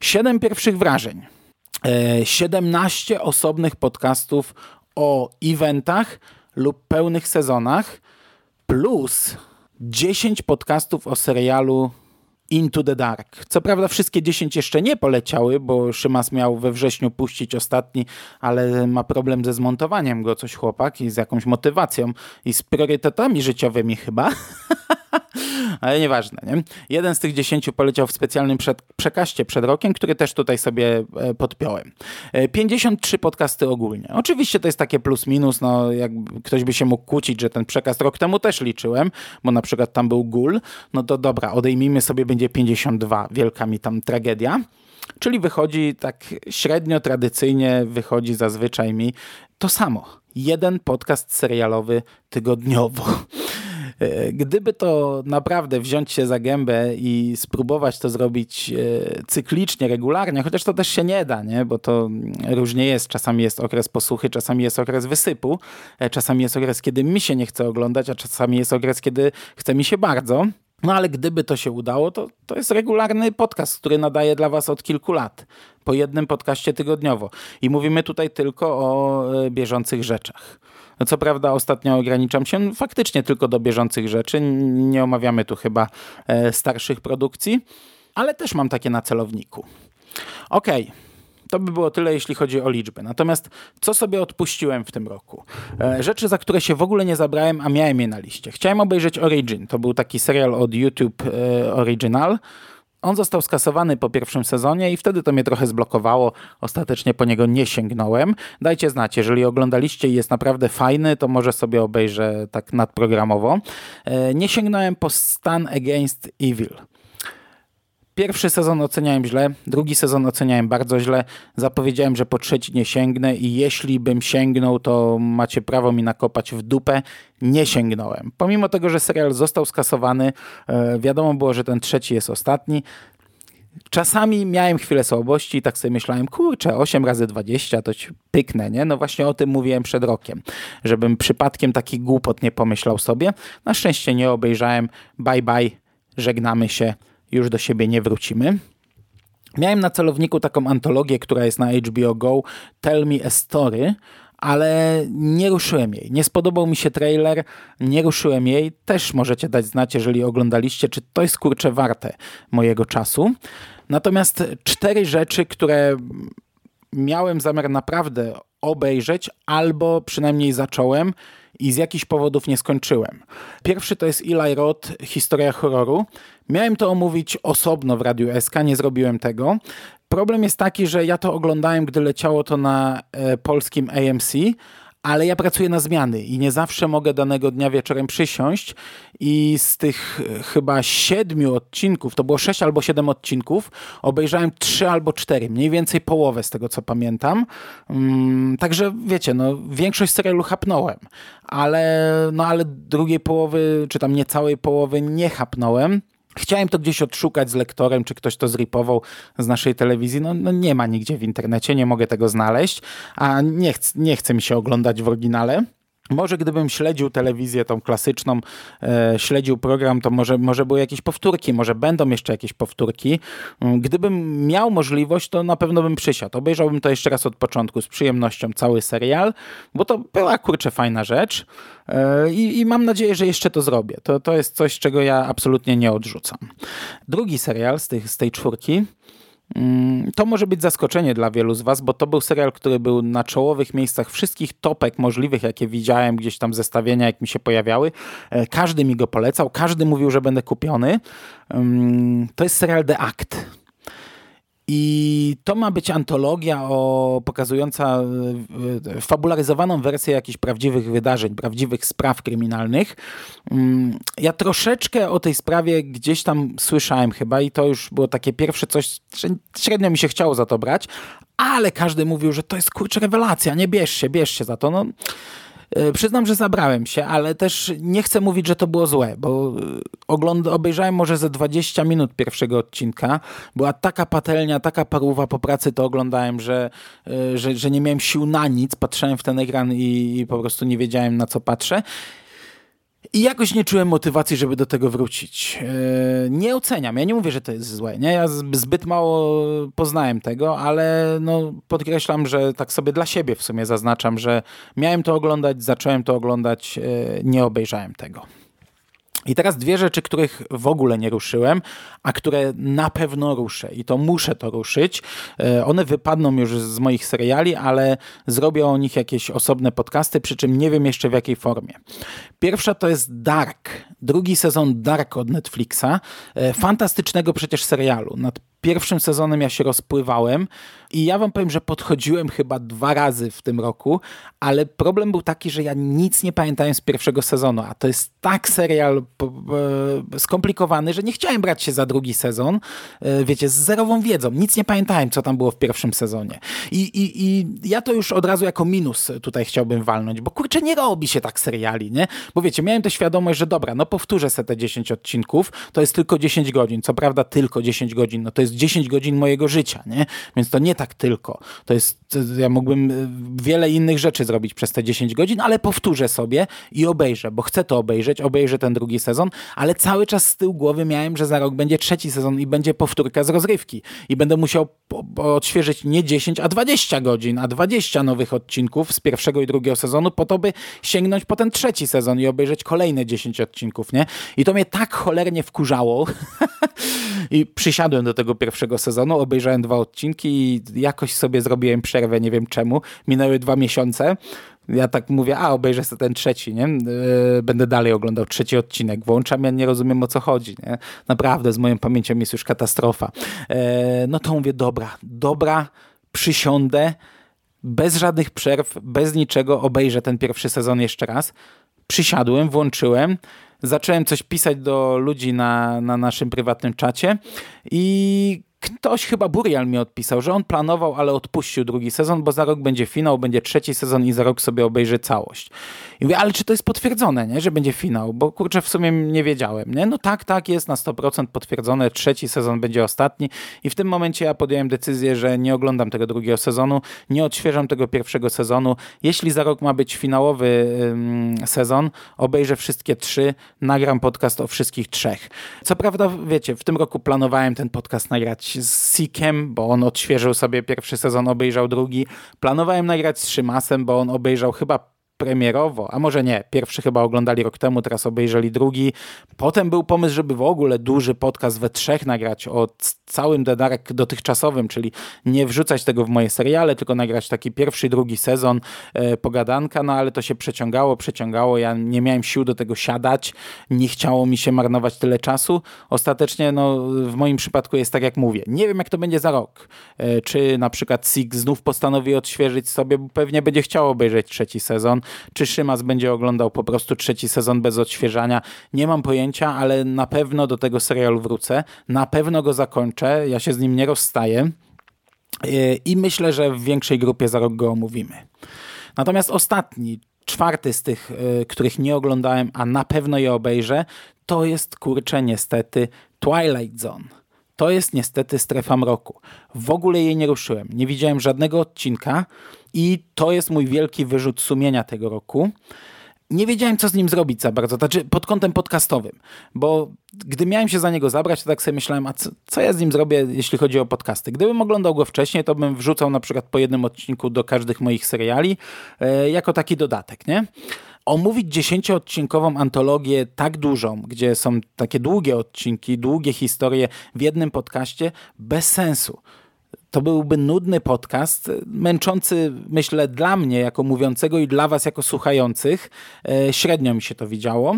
7 pierwszych wrażeń, e, 17 osobnych podcastów o eventach lub pełnych sezonach, plus 10 podcastów o serialu Into the Dark. Co prawda wszystkie 10 jeszcze nie poleciały, bo Szymas miał we wrześniu puścić ostatni, ale ma problem ze zmontowaniem go coś chłopak i z jakąś motywacją i z priorytetami życiowymi chyba. ale nieważne. Nie? Jeden z tych dziesięciu poleciał w specjalnym przed, przekaście przed rokiem, który też tutaj sobie e, podpiąłem. 53 e, podcasty ogólnie. Oczywiście to jest takie plus minus, no jak ktoś by się mógł kłócić, że ten przekaz rok temu też liczyłem, bo na przykład tam był gul, no to dobra, odejmijmy sobie, będzie 52, wielka mi tam tragedia. Czyli wychodzi tak średnio, tradycyjnie, wychodzi zazwyczaj mi to samo. Jeden podcast serialowy tygodniowo. E, gdyby to naprawdę wziąć się za gębę i spróbować to zrobić e, cyklicznie, regularnie, chociaż to też się nie da, nie? bo to różnie jest. Czasami jest okres posłuchy, czasami jest okres wysypu, e, czasami jest okres, kiedy mi się nie chce oglądać, a czasami jest okres, kiedy chce mi się bardzo. No ale gdyby to się udało, to, to jest regularny podcast, który nadaje dla Was od kilku lat. Po jednym podcaście tygodniowo. I mówimy tutaj tylko o bieżących rzeczach. No co prawda ostatnio ograniczam się faktycznie tylko do bieżących rzeczy. Nie omawiamy tu chyba e, starszych produkcji, ale też mam takie na celowniku. Okej. Okay. To by było tyle, jeśli chodzi o liczby. Natomiast co sobie odpuściłem w tym roku? E, rzeczy, za które się w ogóle nie zabrałem, a miałem je na liście. Chciałem obejrzeć Origin. To był taki serial od YouTube e, Original On został skasowany po pierwszym sezonie i wtedy to mnie trochę zblokowało. Ostatecznie po niego nie sięgnąłem. Dajcie znać, jeżeli oglądaliście i jest naprawdę fajny, to może sobie obejrzę tak nadprogramowo. E, nie sięgnąłem po Stan Against Evil. Pierwszy sezon oceniałem źle, drugi sezon oceniałem bardzo źle. Zapowiedziałem, że po trzeci nie sięgnę i jeśli bym sięgnął, to macie prawo mi nakopać w dupę. Nie sięgnąłem. Pomimo tego, że serial został skasowany, e, wiadomo było, że ten trzeci jest ostatni. Czasami miałem chwilę słabości i tak sobie myślałem, kurczę, 8 razy 20 to ci pyknę, nie? No właśnie o tym mówiłem przed rokiem, żebym przypadkiem taki głupot nie pomyślał sobie. Na szczęście nie obejrzałem. Bye bye, żegnamy się już do siebie nie wrócimy. Miałem na celowniku taką antologię, która jest na HBO Go, Tell Me a Story, ale nie ruszyłem jej. Nie spodobał mi się trailer, nie ruszyłem jej. Też możecie dać znać, jeżeli oglądaliście, czy to jest kurczę warte mojego czasu. Natomiast cztery rzeczy, które miałem zamiar naprawdę obejrzeć, albo przynajmniej zacząłem i z jakichś powodów nie skończyłem. Pierwszy to jest Eli Roth, historia horroru. Miałem to omówić osobno w Radiu SK, nie zrobiłem tego. Problem jest taki, że ja to oglądałem, gdy leciało to na e, polskim AMC, ale ja pracuję na zmiany i nie zawsze mogę danego dnia wieczorem przysiąść i z tych e, chyba siedmiu odcinków, to było sześć albo siedem odcinków, obejrzałem trzy albo cztery, mniej więcej połowę z tego, co pamiętam. Um, także wiecie, no, większość serialu chapnąłem, ale, no, ale drugiej połowy, czy tam niecałej połowy nie chapnąłem. Chciałem to gdzieś odszukać z lektorem, czy ktoś to zripował z naszej telewizji. No, no, nie ma nigdzie w internecie, nie mogę tego znaleźć, a nie, ch nie chce mi się oglądać w oryginale. Może gdybym śledził telewizję tą klasyczną, e, śledził program, to może, może były jakieś powtórki, może będą jeszcze jakieś powtórki. Mm, gdybym miał możliwość, to na pewno bym przysiadł. Obejrzałbym to jeszcze raz od początku z przyjemnością cały serial, bo to była kurczę fajna rzecz e, i, i mam nadzieję, że jeszcze to zrobię. To, to jest coś, czego ja absolutnie nie odrzucam. Drugi serial z, tych, z tej czwórki to może być zaskoczenie dla wielu z Was, bo to był serial, który był na czołowych miejscach wszystkich topek możliwych, jakie widziałem, gdzieś tam zestawienia, jak mi się pojawiały. E, każdy mi go polecał, każdy mówił, że będę kupiony. Mm, to jest serial The Act. I to ma być antologia o, pokazująca e, fabularyzowaną wersję jakichś prawdziwych wydarzeń, prawdziwych spraw kryminalnych. Mm, ja troszeczkę o tej sprawie gdzieś tam słyszałem chyba i to już było takie pierwsze coś, średnio mi się chciało za to brać, ale każdy mówił, że to jest kurczę rewelacja, nie bierz się, bierz się za to. No, E, przyznam, że zabrałem się, ale też nie chcę mówić, że to było złe, bo e, ogląd obejrzałem może ze 20 minut pierwszego odcinka. Była taka patelnia, taka paruwa po pracy to oglądałem, że, e, że, że nie miałem sił na nic. Patrzyłem w ten ekran i, i po prostu nie wiedziałem na co patrzę. I jakoś nie czułem motywacji, żeby do tego wrócić. E, nie oceniam, ja nie mówię, że to jest złe. Nie? Ja zbyt mało poznałem tego, ale no, podkreślam, że tak sobie dla siebie w sumie zaznaczam, że miałem to oglądać, zacząłem to oglądać, e, nie obejrzałem tego. I teraz dwie rzeczy, których w ogóle nie ruszyłem, a które na pewno ruszę i to muszę to ruszyć. E, one wypadną już z moich seriali, ale zrobię o nich jakieś osobne podcasty, przy czym nie wiem jeszcze w jakiej formie. Pierwsza to jest Dark, drugi sezon Dark od Netflixa, e, fantastycznego przecież serialu. Nad pierwszym sezonem ja się rozpływałem i ja wam powiem, że podchodziłem chyba dwa razy w tym roku, ale problem był taki, że ja nic nie pamiętałem z pierwszego sezonu, a to jest tak serial skomplikowany, że nie chciałem brać się za drugi sezon, e, wiecie, z zerową wiedzą. Nic nie pamiętałem, co tam było w pierwszym sezonie. I, i, i ja to już od razu jako minus tutaj chciałbym walnąć, bo kurczę, nie robi się tak seriali, nie? Bo wiecie, miałem tę świadomość, że dobra, no powtórzę sobie te 10 odcinków, to jest tylko 10 godzin, co prawda tylko 10 godzin, no to jest 10 godzin mojego życia, nie? Więc to nie tak tylko. To jest, ja mógłbym e, wiele innych rzeczy zrobić przez te 10 godzin, ale powtórzę sobie i obejrzę, bo chcę to obejrzeć, obejrzę ten drugi sezon, ale cały czas z tyłu głowy miałem, że za rok będzie trzeci sezon i będzie powtórka z rozrywki i będę musiał odświeżyć nie 10, a 20 godzin, a 20 nowych odcinków z pierwszego i drugiego sezonu po to, by sięgnąć po ten trzeci sezon i obejrzeć kolejne 10 odcinków, nie? I to mnie tak cholernie wkurzało i przysiadłem do tego pierwszego sezonu, obejrzałem dwa odcinki i jakoś sobie zrobiłem przerwę, nie wiem czemu. Minęły dwa miesiące. Ja tak mówię, a obejrzę sobie ten trzeci, nie? Yy, będę dalej oglądał trzeci odcinek. Włączam, ja nie rozumiem o co chodzi, nie? Naprawdę, z moją pamięcią jest już katastrofa. Yy, no to mówię, dobra, dobra, przysiądę, bez żadnych przerw, bez niczego obejrzę ten pierwszy sezon jeszcze raz. Przysiadłem, włączyłem, zacząłem coś pisać do ludzi na, na naszym prywatnym czacie i ktoś chyba Burial mi odpisał, że on planował, ale odpuścił drugi sezon, bo za rok będzie finał, będzie trzeci sezon i za rok sobie obejrzy całość. I mówię, ale czy to jest potwierdzone, nie? że będzie finał? Bo kurczę, w sumie nie wiedziałem. Nie? No tak, tak, jest na 100% potwierdzone, trzeci sezon będzie ostatni i w tym momencie ja podjąłem decyzję, że nie oglądam tego drugiego sezonu, nie odświeżam tego pierwszego sezonu. Jeśli za rok ma być finałowy ym, sezon, obejrzę wszystkie trzy, nagram podcast o wszystkich trzech. Co prawda, wiecie, w tym roku planowałem ten podcast nagrać z Sikiem, bo on odświeżył sobie pierwszy sezon, obejrzał drugi. Planowałem nagrać z Szymasem, bo on obejrzał chyba premierowo, a może nie, pierwszy chyba oglądali rok temu, teraz obejrzeli drugi. Potem był pomysł, żeby w ogóle duży podcast we trzech nagrać o całym Dedarek dotychczasowym, czyli nie wrzucać tego w moje seriale, tylko nagrać taki pierwszy, drugi sezon e, pogadanka, no ale to się przeciągało, przeciągało, ja nie miałem sił do tego siadać, nie chciało mi się marnować tyle czasu. Ostatecznie, no w moim przypadku jest tak jak mówię, nie wiem jak to będzie za rok, e, czy na przykład Sig znów postanowi odświeżyć sobie, bo pewnie będzie chciał obejrzeć trzeci sezon, czy Szymas będzie oglądał po prostu trzeci sezon bez odświeżania? Nie mam pojęcia, ale na pewno do tego serialu wrócę. Na pewno go zakończę. Ja się z nim nie rozstaję. I myślę, że w większej grupie za rok go omówimy. Natomiast ostatni, czwarty z tych, e, których nie oglądałem, a na pewno je obejrzę, to jest kurczę niestety Twilight Zone. To jest niestety strefa mroku. W ogóle jej nie ruszyłem. Nie widziałem żadnego odcinka i to jest mój wielki wyrzut sumienia tego roku. Nie wiedziałem, co z nim zrobić za bardzo, znaczy pod kątem podcastowym, bo gdy miałem się za niego zabrać, to tak sobie myślałem, a co, co ja z nim zrobię, jeśli chodzi o podcasty. Gdybym oglądał go wcześniej, to bym wrzucał na przykład po jednym odcinku do każdych moich seriali, e, jako taki dodatek, nie? Omówić dziesięcioodcinkową antologię tak dużą, gdzie są takie długie odcinki, długie historie w jednym podcaście, bez sensu. To byłby nudny podcast, męczący, myślę, dla mnie jako mówiącego i dla was jako słuchających. E, średnio mi się to widziało.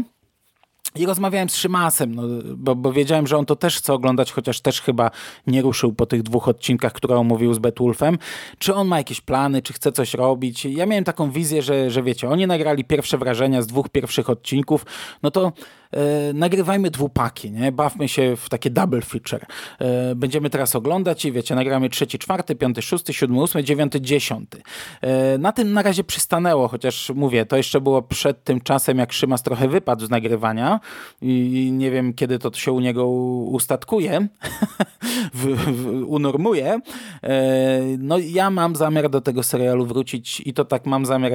I rozmawiałem z Szymasem, no, bo, bo, wiedziałem, że on to też chce oglądać, chociaż też chyba nie ruszył po tych dwóch odcinkach, które omówił z Betulfem. Czy on ma jakieś plany, czy chce coś robić? Ja miałem taką wizję, że, że wiecie, oni nagrali pierwsze wrażenia z dwóch pierwszych odcinków, no to nagrywajmy dwupaki, nie? Bawmy się w takie double feature. E, będziemy teraz oglądać i wiecie, nagramy trzeci, czwarty, piąty, szósty, siódmy, ósmy, dziewiąty, dziesiąty. E, na tym na razie przystanęło, chociaż mówię, to jeszcze było przed tym czasem, jak Szymas trochę wypadł z nagrywania i nie wiem, kiedy to się u niego ustatkuje, w, w, unormuje. E, no ja mam zamiar do tego serialu wrócić i to tak mam zamiar,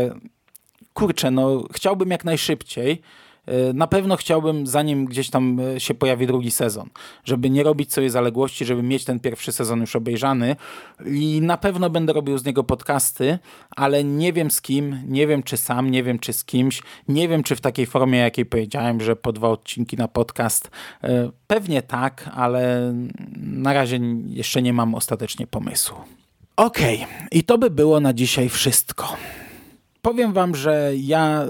kurczę, no chciałbym jak najszybciej, E, na pewno chciałbym, zanim gdzieś tam e, się pojawi drugi sezon, żeby nie robić sobie zaległości, żeby mieć ten pierwszy sezon już obejrzany i na pewno będę robił z niego podcasty, ale nie wiem z kim, nie wiem czy sam, nie wiem czy z kimś, nie wiem czy w takiej formie, jakiej powiedziałem, że po dwa odcinki na podcast. E, pewnie tak, ale na razie jeszcze nie mam ostatecznie pomysłu. Okej, okay. i to by było na dzisiaj wszystko. Powiem wam, że ja y,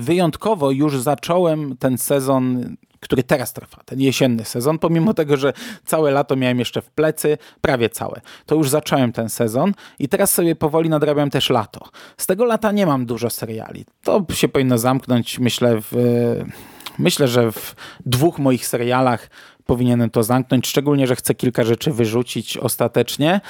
wyjątkowo już zacząłem ten sezon, który teraz trwa, ten jesienny sezon, pomimo tego, że całe lato miałem jeszcze w plecy, prawie całe. To już zacząłem ten sezon i teraz sobie powoli nadrabiam też lato. Z tego lata nie mam dużo seriali. To się powinno zamknąć, myślę, w, myślę, że w dwóch moich serialach powinienem to zamknąć, szczególnie, że chcę kilka rzeczy wyrzucić ostatecznie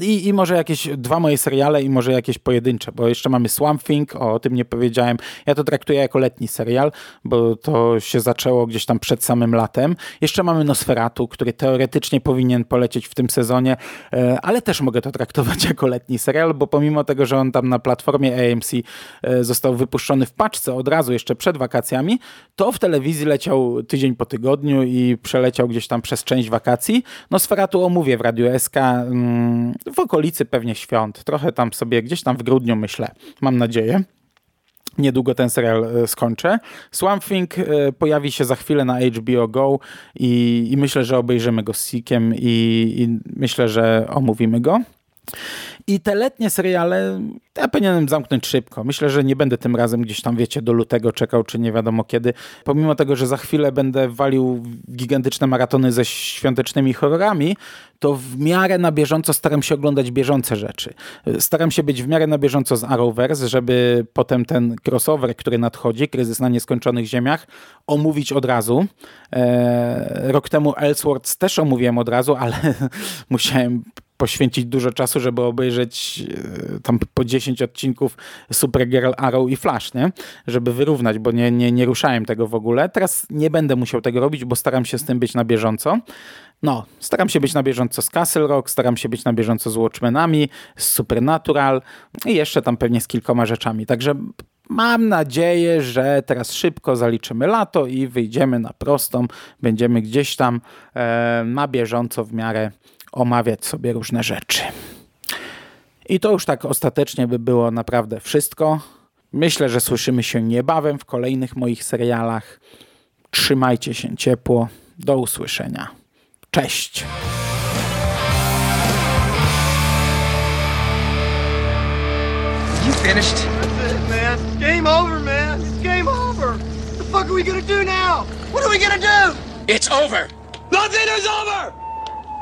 i, i może jakieś dwa moje seriale i może jakieś pojedyncze, bo jeszcze mamy Swamp Thing, o, o tym nie powiedziałem. Ja to traktuję jako letni serial, bo to się zaczęło gdzieś tam przed samym latem. Jeszcze mamy Nosferatu, który teoretycznie powinien polecieć w tym sezonie, e, ale też mogę to traktować jako letni serial, bo pomimo tego, że on tam na platformie AMC e, został wypuszczony w paczce od razu jeszcze przed wakacjami, to w telewizji leciał tydzień po tygodniu i przeleciał przeleciał gdzieś tam przez część wakacji. No Sferatu omówię w Radiu SK mm, w okolicy pewnie świąt. Trochę tam sobie, gdzieś tam w grudniu myślę, mam nadzieję. niedługo ten serial e, skończę. Swamp Thing e, pojawi się za chwilę na HBO Go i, i myślę, że obejrzymy go z Sikiem i, i myślę, że omówimy go. I te letnie seriale ja powinienem zamknąć szybko. Myślę, że nie będę tym razem gdzieś tam, wiecie, do lutego czekał, czy nie wiadomo kiedy. Pomimo tego, że za chwilę będę walił gigantyczne maratony ze świątecznymi horrorami, to w miarę na bieżąco staram się oglądać bieżące rzeczy. Staram się być w miarę na bieżąco z Arrowverse, żeby potem ten crossover, który nadchodzi, Kryzys na Nieskończonych Ziemiach, omówić od razu. Eee, rok temu Elseworlds też omówiłem od razu, ale musiałem poświęcić dużo czasu, żeby obejrzeć e, tam po 10 odcinków Supergirl, Arrow i Flash, nie? Żeby wyrównać, bo nie, nie, nie ruszałem tego w ogóle. Teraz nie będę musiał tego robić, bo staram się z tym być na bieżąco. No, staram się być na bieżąco z Castle Rock, staram się być na bieżąco z Watchmenami, z Supernatural i jeszcze tam pewnie z kilkoma rzeczami. Także mam nadzieję, że teraz szybko zaliczymy lato i wyjdziemy na prostą. Będziemy gdzieś tam e, na bieżąco w miarę omawiać sobie różne rzeczy. I to już tak ostatecznie by było naprawdę wszystko. Myślę, że słyszymy się niebawem w kolejnych moich serialach. Trzymajcie się ciepło. Do usłyszenia. Cześć. You finished? That's it, man. Game over, man. It's game over. What the fuck are we gonna do now? What are we gonna do? It's over. Nothing is over!